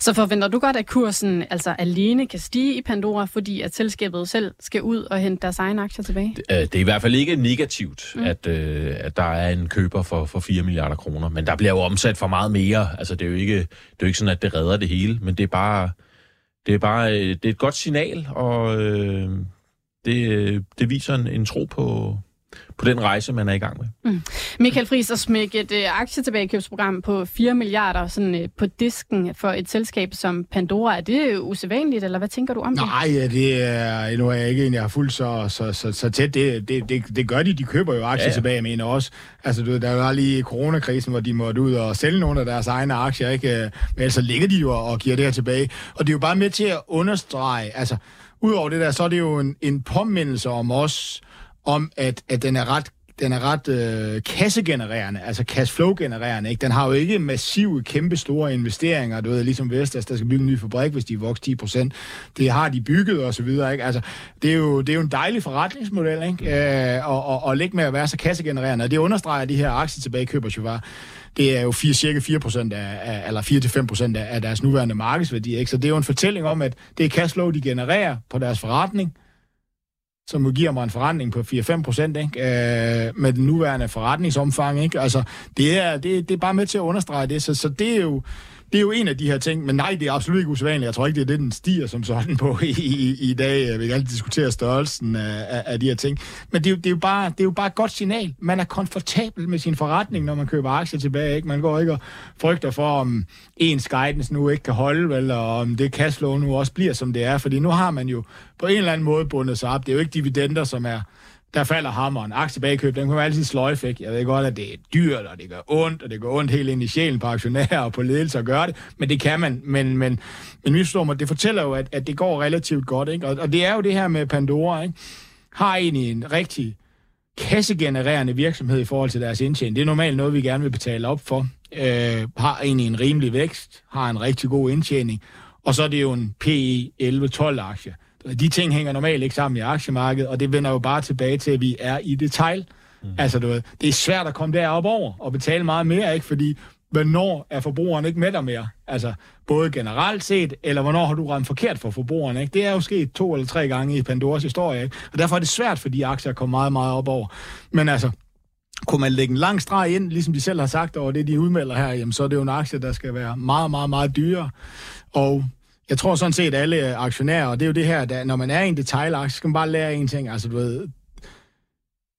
Så forventer du godt, at kursen altså alene kan stige i Pandora, fordi at selskabet selv skal ud og hente deres egne aktier tilbage? Øh, Det er i hvert fald ikke negativt, mm. at, øh, at der er en køber for, for 4 milliarder kroner, men der bliver jo omsat for meget mere. Altså, det er jo ikke, det er jo ikke sådan, at det redder det hele, men det er bare, det er bare øh, det er et godt signal, og øh, det, øh, det viser en, en tro på, på den rejse, man er i gang med. Michael Friis at smække et øh, aktietilbagekøbsprogram på 4 milliarder sådan, øh, på disken for et selskab som Pandora. Er det usædvanligt, eller hvad tænker du om det? Nej, ja, det er, nu er jeg ikke en, jeg har fulgt så, så, så, så tæt. Det, det, det, det gør de. De køber jo aktier Ja, ja, tilbage, mener også. Altså, du, der var lige coronakrisen, hvor de måtte ud og sælge nogle af deres egne aktier, ikke? Men ellers så ligger de jo og og giver det her tilbage. Og det er jo bare med til at understrege, altså, udover det der, så er det jo en, en påmindelse om os, om at, at den er ret den er ret øh, kassegenererende, altså cashflow-genererende. Ikke? Den har jo ikke massive, kæmpe store investeringer, du ved, ligesom Vestas, der skal bygge en ny fabrik, hvis de vokser 10 procent. Det har de bygget og så videre. Ikke? Altså, det, er jo, det er jo en dejlig forretningsmodel, ikke? Øh, og, og, og lægge med at være så kassegenererende. Og det understreger de her aktietilbagekøber, jo var. Det er jo 4, cirka 4 procent af, af, eller 4-5 procent af, af deres nuværende markedsværdi. Ikke? Så det er jo en fortælling om, at det er cashflow, de genererer på deres forretning, som jo giver mig en forretning på 4-5 procent, ikke? Øh, med den nuværende forretningsomfang. Ikke? Altså, det er, det, det er bare med til at understrege det, så, så det er jo det er jo en af de her ting, men nej, det er absolut ikke usædvanligt. Jeg tror ikke, det er det, den stiger som sådan på i, i, i dag. Vi kan altid diskutere størrelsen af, af, af de her ting. Men det er, jo, det, er jo bare, det er jo bare et godt signal. Man er komfortabel med sin forretning, når man køber aktier tilbage. Ikke? Man går ikke og frygter for, om ens guidance nu ikke kan holde, eller om det cashflow nu også bliver, som det er. Fordi nu har man jo på en eller anden måde bundet sig op. Det er jo ikke dividender, som er der falder hammeren. Aktiebagkøb, den kan man altid sløjfe, ikke? Jeg ved godt, at det er dyrt, og det gør ondt, og det gør ondt helt ind i sjælen på aktionærer og på ledelser at gøre det, men det kan man. Men, men, men misforstår mig, det fortæller jo, at, at det går relativt godt, ikke? Og, og det er jo det her med Pandora, ikke? har egentlig en rigtig kassegenererende virksomhed i forhold til deres indtjening. Det er normalt noget, vi gerne vil betale op for. Øh, har egentlig en rimelig vækst, har en rigtig god indtjening, og så er det jo en PE 11-12 aktie. De ting hænger normalt ikke sammen i aktiemarkedet, og det vender jo bare tilbage til, at vi er i detail. Mm. Altså, du ved, det er svært at komme derop over og betale meget mere, ikke? Fordi hvornår er forbrugeren ikke med dig mere? Altså, både generelt set, eller hvornår har du ramt forkert for forbrugeren, ikke? Det er jo sket to eller tre gange i Pandoras historie, ikke? Og derfor er det svært for de aktier at komme meget, meget op over. Men altså, kunne man lægge en lang streg ind, ligesom de selv har sagt over det, de udmelder her, jamen, så er det jo en aktie, der skal være meget, meget, meget dyrere. Og jeg tror sådan set, at alle aktionærer, og det er jo det her, der, når man er i en detailaktie, skal man bare lære en ting. Altså, du ved,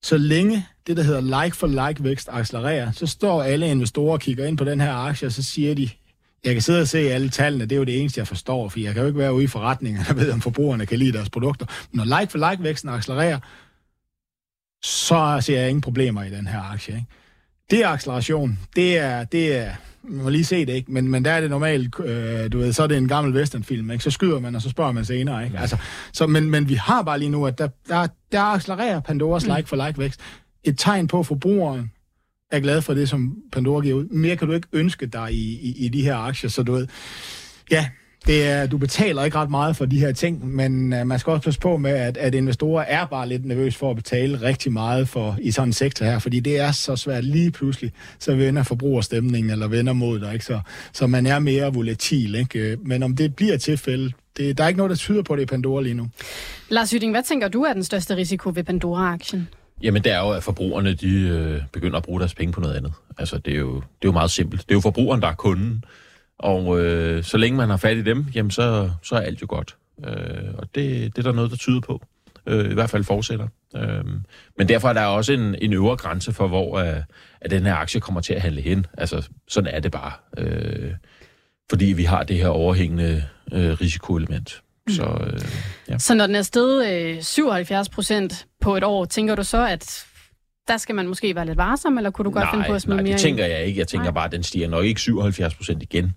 så længe det, der hedder like-for-like vækst accelererer, så står alle investorer og kigger ind på den her aktie, og så siger de, jeg kan sidde og se alle tallene, det er jo det eneste, jeg forstår, for jeg kan jo ikke være ude i forretningen, og ved, om forbrugerne kan lide deres produkter. Men når like-for-like væksten accelererer, så ser jeg ingen problemer i den her aktie. Ikke? Det er acceleration. Det er, det er, man må lige se det, ikke? Men, men der er det normalt, øh, du ved, så er det en gammel westernfilm, ikke? Så skyder man, og så spørger man senere, ikke? Altså, så, men, men vi har bare lige nu, at der, der, der accelererer Pandoras mm. like-for-like vækst. Et tegn på, at forbrugeren er glad for det, som Pandora giver ud. Mere kan du ikke ønske dig i, i, i de her aktier, så du ved, ja, det er, du betaler ikke ret meget for de her ting, men uh, man skal også passe på med, at, at investorer er bare lidt nervøs for at betale rigtig meget for i sådan en sektor her, fordi det er så svært lige pludselig, så vender forbrugerstemningen eller vender mod dig, ikke? Så, så man er mere volatil. Ikke? Men om det bliver tilfælde, det, der er ikke noget, der tyder på det i Pandora lige nu. Lars Hytting, hvad tænker du er den største risiko ved Pandora-aktien? Jamen, det er jo, at forbrugerne de, øh, begynder at bruge deres penge på noget andet. Altså, det er, jo, det er jo meget simpelt. Det er jo forbrugeren, der er kunden. Og øh, så længe man har fat i dem, jamen så, så er alt jo godt. Øh, og det, det er der noget, der tyder på. Øh, I hvert fald fortsætter. Øh, men derfor er der også en, en øvre grænse for, hvor øh, at den her aktie kommer til at handle hen. Altså, sådan er det bare. Øh, fordi vi har det her overhængende øh, risikoelement. Mm. Så, øh, ja. så når den er steget øh, 77 procent på et år, tænker du så, at der skal man måske være lidt varsom, eller kunne du godt nej, finde på at smide nej, mere det tænker jeg ikke. Jeg tænker nej. bare, at den stiger nok ikke 77 procent igen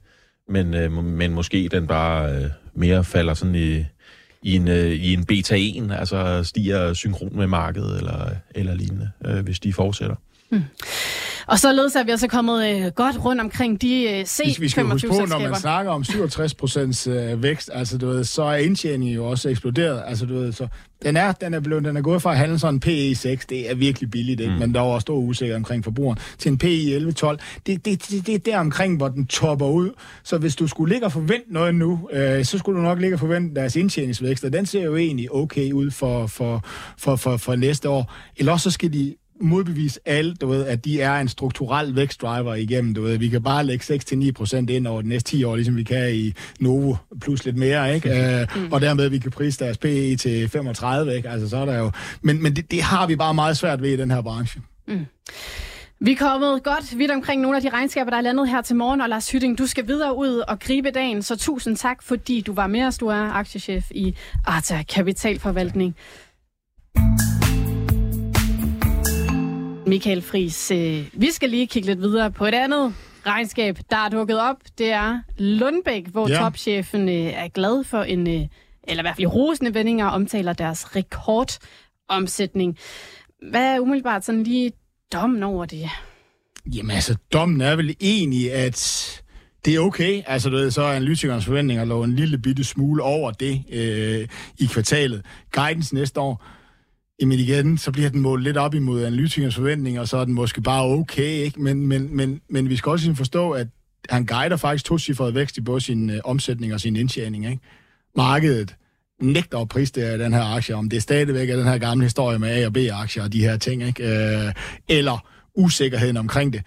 men, øh, men måske den bare øh, mere falder sådan i, i en, øh, i en beta 1, altså stiger synkron med markedet eller, eller lignende, øh, hvis de fortsætter. Og således er vi også kommet øh, godt rundt omkring de øh, C25 Vi skal huske på, når man snakker om 67 procents øh, vækst, altså du ved, så er indtjeningen jo også eksploderet. Altså du ved, så den er, den er, blevet, den er gået fra at handle sådan en PE 6, det er virkelig billigt, ikke? Mm. men der er også stor usikkerhed omkring forbrugeren, til en PE 11-12. Det, det, det, det er der omkring, hvor den topper ud. Så hvis du skulle ligge og forvente noget nu, øh, så skulle du nok ligge og forvente deres indtjeningsvækst, og den ser jo egentlig okay ud for, for, for, for, for næste år. Eller også så skal de modbevise alt, du ved, at de er en strukturel vækstdriver igennem. Du ved. Vi kan bare lægge 6-9% ind over de næste 10 år, ligesom vi kan i Novo, plus lidt mere, ikke? [LAUGHS] Mm. Uh, og dermed vi kan prise deres PE til 35, ikke? Altså, så er der jo... Men, men det, det har vi bare meget svært ved i den her branche. Mm. Vi er kommet godt vidt omkring nogle af de regnskaber, der er landet her til morgen, og Lars Hytting, du skal videre ud og gribe dagen, så tusind tak, fordi du var med os. Du er aktiechef i Arta Kapitalforvaltning. Michael Friis, øh, vi skal lige kigge lidt videre på et andet regnskab, der er dukket op. Det er Lundbæk, hvor ja. topchefen øh, er glad for en, øh, eller i hvert fald rosende vendinger, omtaler deres rekordomsætning. Hvad er umiddelbart sådan lige dommen over det? Jamen altså, dommen er vel egentlig, at det er okay. Altså, du ved, så er analytikernes forventninger lå en lille bitte smule over det øh, i kvartalet. Guidance næste år Jamen igen, så bliver den målt lidt op imod analytikernes forventninger, og så er den måske bare okay, ikke? Men, men, men, men vi skal også ligesom forstå, at han guider faktisk to cifrede vækst i både sin øh, omsætning og sin indtjening, ikke? Markedet nægter at prisse den her aktie, om det er stadigvæk er den her gamle historie med A- og B-aktier og de her ting, ikke? Øh, eller usikkerheden omkring det.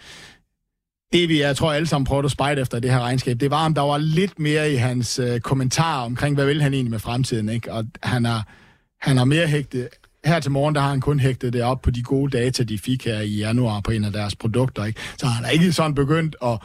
Det vi, jeg tror alle sammen prøvede at spejde efter det her regnskab, det var, om der var lidt mere i hans øh, kommentar omkring, hvad vil han egentlig med fremtiden, ikke? Og han har, han har mere hægtet her til morgen, der har han kun hægtet det op på de gode data, de fik her i januar på en af deres produkter. Ikke? Så han er ikke sådan begyndt at,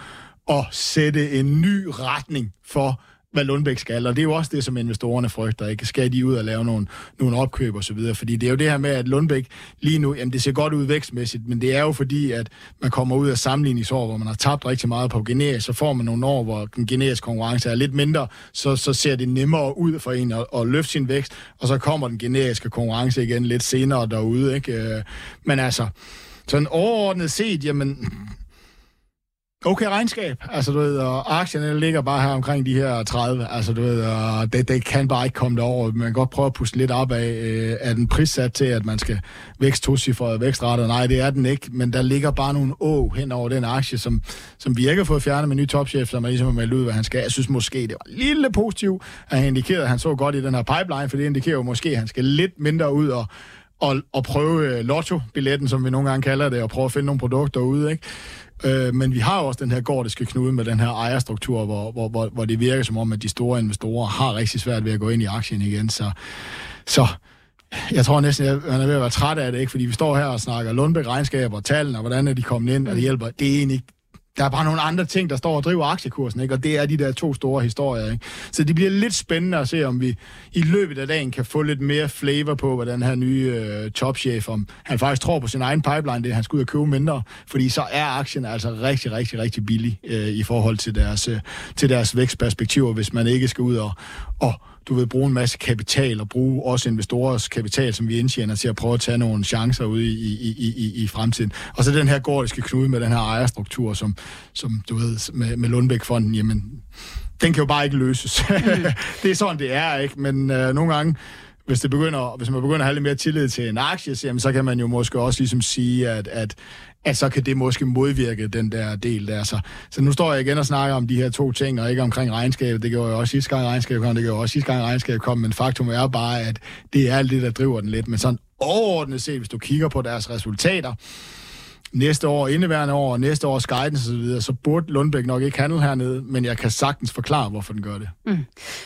at sætte en ny retning for, hvad Lundbæk skal, og det er jo også det, som investorerne frygter, ikke? Skal de ud og lave nogle, nogle opkøb og så videre, fordi det er jo det her med, at Lundbæk lige nu, jamen det ser godt ud vækstmæssigt, men det er jo fordi, at man kommer ud af sammenligningsår, hvor man har tabt rigtig meget på generisk, så får man nogle år, hvor den generiske konkurrence er lidt mindre, så, så ser det nemmere ud for en at, at løfte sin vækst, og så kommer den generiske konkurrence igen lidt senere derude, ikke? Øh, men altså, sådan overordnet set, jamen, okay regnskab. Altså, du ved, og aktierne ligger bare her omkring de her 30. Altså, du ved, og det, det kan bare ikke komme derover. Man kan godt prøve at puste lidt op af, øh, er den prissat til, at man skal vækst tocifret vækstrater? Nej, det er den ikke, men der ligger bare nogle å hen over den aktie, som, som vi ikke har fået fjernet med ny topchef, som er ligesom har meldt ud, hvad han skal. Jeg synes måske, det var lille positivt, at han indikerede, at han så godt i den her pipeline, for det indikerer jo måske, at han skal lidt mindre ud og og, og prøve øh, lotto-billetten, som vi nogle gange kalder det, og prøve at finde nogle produkter ude. Ikke? Øh, men vi har også den her gordiske knude med den her ejerstruktur, hvor, hvor, hvor, hvor det virker som om, at de store investorer har rigtig svært ved at gå ind i aktien igen. Så, så jeg tror næsten, at man er ved at være træt af det, ikke? fordi vi står her og snakker Lundbæk regnskaber og tallene, og hvordan er de kommet ind, og det hjælper. Det er egentlig ikke der er bare nogle andre ting, der står og driver aktiekursen, ikke? og det er de der to store historier. Ikke? Så det bliver lidt spændende at se, om vi i løbet af dagen kan få lidt mere flavor på, hvad den her nye øh, topchef, om han faktisk tror på sin egen pipeline, det han skal ud og købe mindre, fordi så er aktien altså rigtig, rigtig, rigtig billig øh, i forhold til deres, øh, til deres vækstperspektiver, hvis man ikke skal ud og, og du vil bruge en masse kapital og bruge også investorers kapital, som vi indtjener til at prøve at tage nogle chancer ude i, i, i, i, i fremtiden. Og så den her gordiske knude med den her ejerstruktur, som, som du ved, med, med Lundbæk-fonden, jamen, den kan jo bare ikke løses. Mm. [LAUGHS] det er sådan, det er, ikke? Men øh, nogle gange, hvis, det begynder, hvis man begynder at have lidt mere tillid til en aktie, så, jamen, så kan man jo måske også ligesom sige, at, at at så kan det måske modvirke den der del der. Så, så nu står jeg igen og snakker om de her to ting, og ikke omkring regnskabet. Det gjorde jeg også sidste gang regnskabet kom, det gjorde jeg også sidste gang regnskabet kom, men faktum er bare, at det er alt det, der driver den lidt. Men sådan overordnet set, hvis du kigger på deres resultater, næste år, indeværende år og næste års guidance osv., så burde Lundbæk nok ikke handle hernede, men jeg kan sagtens forklare, hvorfor den gør det. Mm.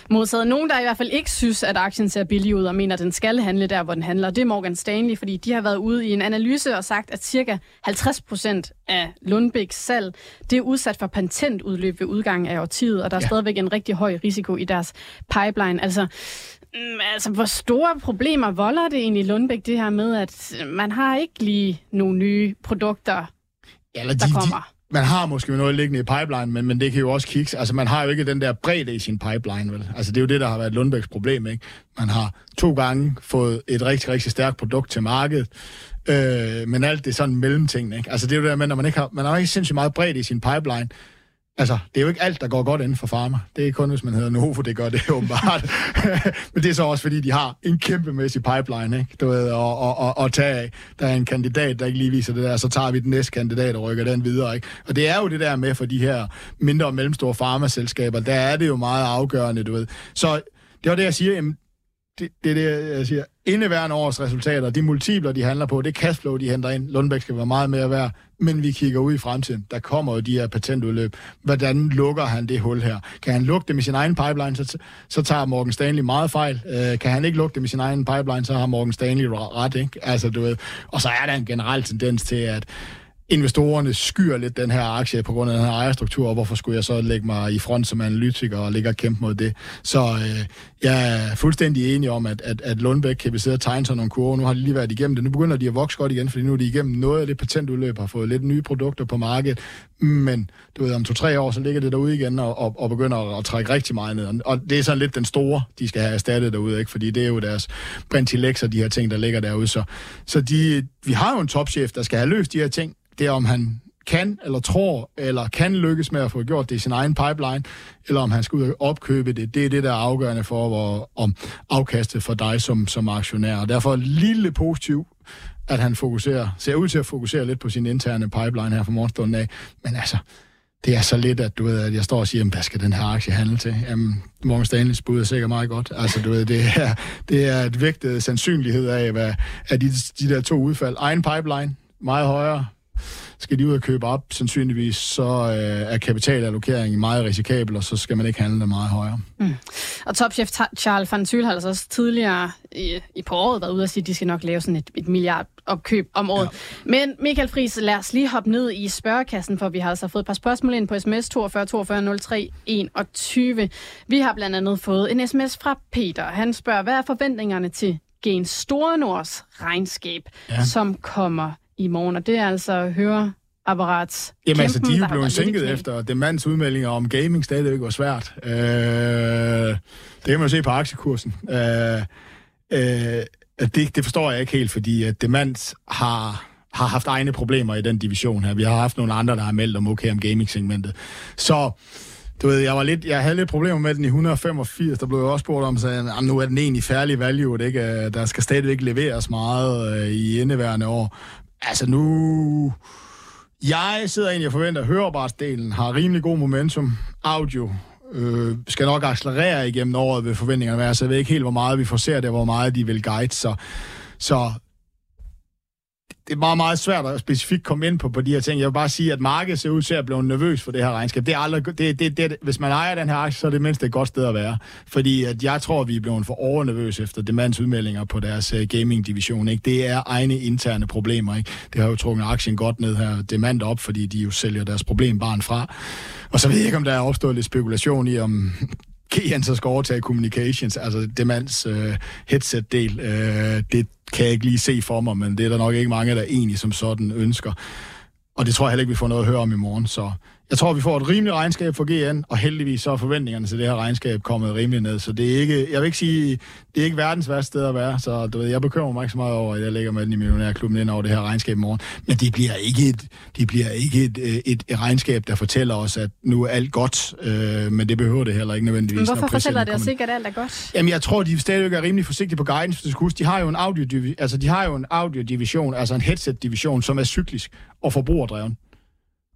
Modsat nogen, der i hvert fald ikke synes, at aktien ser billig ud og mener, at den skal handle der, hvor den handler, det er Morgan Stanley, fordi de har været ude i en analyse og sagt, at cirka 50 procent af Lundbæks salg, det er udsat for patentudløb ved udgangen af årtiet, og der er ja. stadigvæk en rigtig høj risiko i deres pipeline. Altså, Mm, altså, hvor store problemer volder det egentlig Lundbæk, det her med, at man har ikke lige nogle nye produkter, ja, eller de, der kommer? De, man har måske noget liggende i pipeline, men, men det kan jo også kigge. Altså, man har jo ikke den der bredde i sin pipeline, vel? Altså, det er jo det, der har været Lundbæks problem, ikke? Man har to gange fået et rigtig, rigtig stærkt produkt til markedet, øh, men alt det er sådan mellemting, ikke? Altså, det er jo det der med, når man ikke har, man har ikke sindssygt meget bredde i sin pipeline, Altså, det er jo ikke alt, der går godt inden for farmer. Det er kun, hvis man hedder Novo, det gør det [LAUGHS] åbenbart. [LAUGHS] Men det er så også, fordi de har en kæmpemæssig pipeline, ikke? Du ved, og, og, og, og tage af. Der er en kandidat, der ikke lige viser det der, så tager vi den næste kandidat og rykker den videre, ikke? Og det er jo det der med for de her mindre og mellemstore farmaselskaber, der er det jo meget afgørende, du ved. Så det var det, jeg siger, jamen, det, det er det, jeg siger. Indeværende års resultater, de multipler, de handler på, det cashflow, de henter ind. Lundbæk skal være meget mere værd, men vi kigger ud i fremtiden. Der kommer jo de her patentudløb. Hvordan lukker han det hul her? Kan han lukke det med sin egen pipeline, så, så tager Morgan Stanley meget fejl. Øh, kan han ikke lukke det med sin egen pipeline, så har Morgan Stanley ret, ikke? Altså, du ved. Og så er der en generel tendens til, at investorerne skyer lidt den her aktie på grund af den her ejerstruktur, og hvorfor skulle jeg så lægge mig i front som analytiker og ligge og kæmpe mod det. Så øh, jeg er fuldstændig enig om, at, at, at Lundbæk kan sidde og tegne sådan nogle kurver. Nu har de lige været igennem det. Nu begynder de at vokse godt igen, fordi nu er de igennem noget af det patentudløb, har fået lidt nye produkter på markedet. Men du ved, om to-tre år, så ligger det derude igen og, og, og begynder at, at trække rigtig meget ned. Og det er sådan lidt den store, de skal have erstattet derude, ikke? fordi det er jo deres brentilex og de her ting, der ligger derude. Så, så de, vi har jo en topchef, der skal have løst de her ting, det er, om han kan, eller tror, eller kan lykkes med at få gjort det i sin egen pipeline, eller om han skal ud og opkøbe det. Det er det, der er afgørende for, hvor, om afkastet for dig som, som aktionær. Og derfor lille positiv, at han fokuserer, ser ud til at fokusere lidt på sin interne pipeline her fra morgenstunden af. Men altså, det er så lidt, at du ved, at jeg står og siger, hvad skal den her aktie handle til? Jamen, Morgan Stanley's bud er sikkert meget godt. Altså, du ved, det er, det er et vægtet sandsynlighed af, hvad, af de, de der to udfald. Egen pipeline, meget højere skal de ud og købe op, sandsynligvis, så øh, er kapitalallokeringen meget risikabel, og så skal man ikke handle det meget højere. Mm. Og topchef Charles van Zyl har altså også tidligere i, i på året været ude og sige, at de skal nok lave sådan et, et milliard opkøb om året. Ja. Men Michael Friis, lad os lige hoppe ned i spørgekassen, for vi har altså fået et par spørgsmål ind på sms 42 42 03 21. Vi har blandt andet fået en sms fra Peter. Han spørger, hvad er forventningerne til Gen Store Nords regnskab, ja. som kommer i morgen? Og det er altså høre apparats. Jamen altså, de er jo blevet sænket efter demands udmeldinger om gaming stadigvæk var svært. Øh, det kan man jo se på aktiekursen. Øh, øh, det, det forstår jeg ikke helt, fordi at Demans har, har haft egne problemer i den division her. Vi har haft nogle andre, der har meldt om okay om gaming-segmentet. Så du ved, jeg, var lidt, jeg havde lidt problemer med den i 185, der blev jeg også spurgt om, så nu er den egentlig færdig value, det ikke, der skal stadigvæk leveres meget øh, i indeværende år. Altså nu... Jeg sidder egentlig og forventer, at hørebarsdelen har rimelig god momentum. Audio øh, skal nok accelerere igennem året, ved forventningerne være, så jeg ved ikke helt, hvor meget vi får ser det, hvor meget de vil guide. Så, så det er meget, meget svært at specifikt komme ind på, på de her ting. Jeg vil bare sige, at markedet ser ud til at blive nervøs for det her regnskab. Det er aldrig, det, det, det, hvis man ejer den her aktie, så er det mindst et godt sted at være. Fordi at jeg tror, at vi er blevet for overnervøs efter demands udmeldinger på deres uh, gaming-division. Ikke? Det er egne interne problemer. Ikke? Det har jo trukket aktien godt ned her. Demand op, fordi de jo sælger deres problembarn fra. Og så ved jeg ikke, om der er opstået lidt spekulation i, om Kian så skal overtage communications, altså demands uh, headset-del. Uh, det kan jeg ikke lige se for mig, men det er der nok ikke mange, der egentlig som sådan ønsker. Og det tror jeg heller ikke, vi får noget at høre om i morgen. Så jeg tror, vi får et rimeligt regnskab for GN, og heldigvis så er forventningerne til det her regnskab kommet rimelig ned. Så det er ikke, jeg vil ikke sige, det er ikke verdens værste sted at være. Så du ved, jeg bekymrer mig ikke så meget over, at jeg lægger med den i millionærklubben ind over det her regnskab i morgen. Men det bliver ikke et, det bliver ikke et, et, et regnskab, der fortæller os, at nu er alt godt. Øh, men det behøver det heller ikke nødvendigvis. Men hvorfor fortæller det os ikke, at alt er godt? Jamen, jeg tror, de stadigvæk er rimelig forsigtige på guidance. Du huske, de har jo en audio, altså de har jo en audio-division, altså en headset-division, som er cyklisk og forbrugerdreven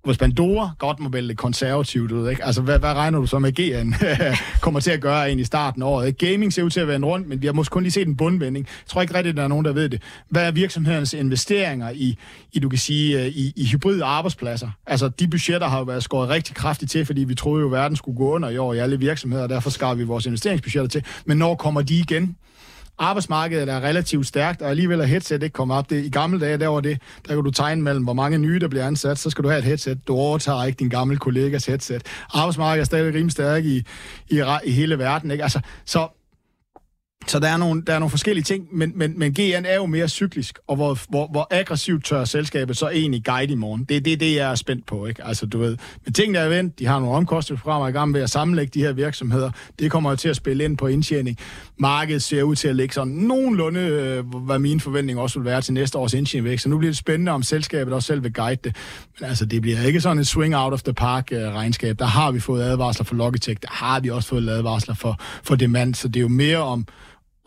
hvis Bandora godt må vælge konservativt ud, ikke? Altså, hvad, hvad regner du så med, GN [LAUGHS] kommer til at gøre ind i starten af året? Ikke? Gaming ser ud til at være en rundt, men vi har måske kun lige set en bundvending. Jeg tror ikke rigtigt, at der er nogen, der ved det. Hvad er virksomhedernes investeringer i, i du kan sige, øh, i, i hybride arbejdspladser? Altså, de budgetter har jo været skåret rigtig kraftigt til, fordi vi troede jo, at verden skulle gå under i år i alle virksomheder, og derfor skar vi vores investeringsbudgetter til. Men når kommer de igen? Arbejdsmarkedet er relativt stærkt, og alligevel er headset ikke kommet op. Det, I gamle dage, der var det, der kunne du tegne mellem, hvor mange nye, der bliver ansat, så skal du have et headset. Du overtager ikke din gamle kollegas headset. Arbejdsmarkedet er stadig rimelig stærk i, i, i hele verden. Ikke? Altså, så så der er, nogle, der er nogle forskellige ting, men, men, men GN er jo mere cyklisk, og hvor, hvor, hvor aggressivt tør selskabet så egentlig guide i morgen. Det er det, det, jeg er spændt på. Ikke? Altså, du ved, men tingene er vendt, de har nogle omkostningsprogrammer i gang ved at sammenlægge de her virksomheder. Det kommer jo til at spille ind på indtjening. Markedet ser ud til at ligge sådan nogenlunde, øh, hvad mine forventninger også vil være til næste års indtjening Så nu bliver det spændende, om selskabet også selv vil guide det. Men altså, det bliver ikke sådan en swing out of the park øh, regnskab. Der har vi fået advarsler for Logitech, der har vi også fået advarsler for, for Demand, så det er jo mere om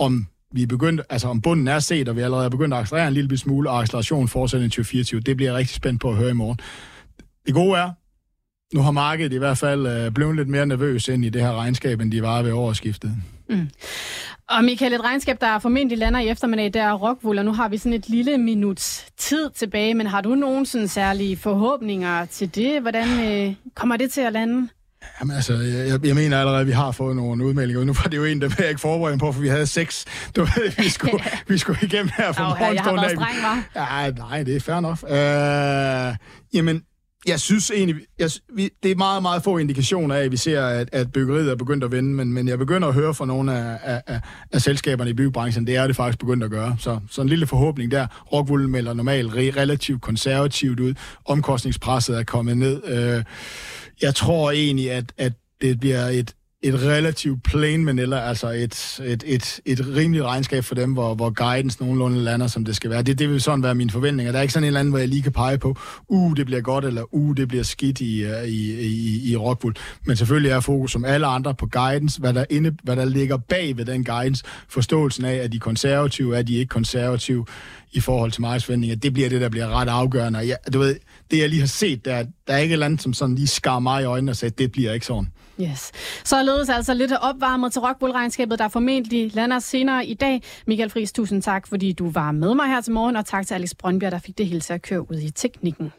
om vi er begyndt, altså om bunden er set, og vi allerede er begyndt at accelerere en lille smule, og acceleration fortsætter i 2024. Det bliver jeg rigtig spændt på at høre i morgen. Det gode er, nu har markedet i hvert fald øh, blevet lidt mere nervøs ind i det her regnskab, end de var ved årsskiftet. Mm. Og Michael, et regnskab, der formentlig lander i eftermiddag, der er Rockwool, og nu har vi sådan et lille minuts tid tilbage, men har du nogen sådan særlige forhåbninger til det? Hvordan øh, kommer det til at lande? Jamen altså, jeg, jeg mener allerede, at vi har fået nogle udmeldinger. Nu var det jo en, der jeg ikke forberedt på, for vi havde seks. Du ved, vi [LAUGHS] skulle, vi skulle igennem her for morgenstunden. Jeg har været streng, var? Ja, nej, det er fair nok. Uh, jamen, jeg synes egentlig, jeg, vi, det er meget, meget få indikationer af, at vi ser, at, at byggeriet er begyndt at vende, men, men jeg begynder at høre fra nogle af, af, af, af selskaberne i byggebranchen, det er det faktisk begyndt at gøre. Så, så en lille forhåbning der. Rockwool melder normalt relativt konservativt ud. Omkostningspresset er kommet ned. Uh, jeg tror egentlig, at, at det bliver et, et relativt plain vanilla, altså et, et, et, et rimeligt regnskab for dem, hvor, hvor guidance nogenlunde lander, som det skal være. Det, det vil sådan være mine forventninger. Der er ikke sådan en eller anden, hvor jeg lige kan pege på, uh, det bliver godt, eller uh, det bliver skidt i, øh, i, i, i Rockwool. Men selvfølgelig er fokus som alle andre på guidance, hvad der, inde, hvad der ligger bag ved den guidance, forståelsen af, at de konservative, er de ikke konservative i forhold til markedsforventninger. Det bliver det, der bliver ret afgørende. ja, du ved, det jeg lige har set, der, der er ikke et eller andet, som sådan lige skar mig i øjnene og sagde, det bliver ikke sådan. Yes. Således altså lidt opvarmet til rockbullregnskabet, der formentlig lander senere i dag. Michael Friis, tusind tak, fordi du var med mig her til morgen, og tak til Alex Brøndbjerg, der fik det hele til at køre ud i teknikken.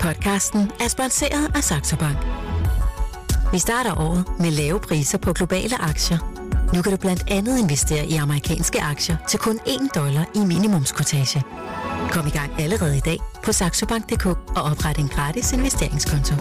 Podcasten er sponsoreret af Saxo Bank. Vi starter året med lave priser på globale aktier – nu kan du blandt andet investere i amerikanske aktier til kun 1 dollar i minimumskortage. Kom i gang allerede i dag på saxobank.dk og opret en gratis investeringskonto.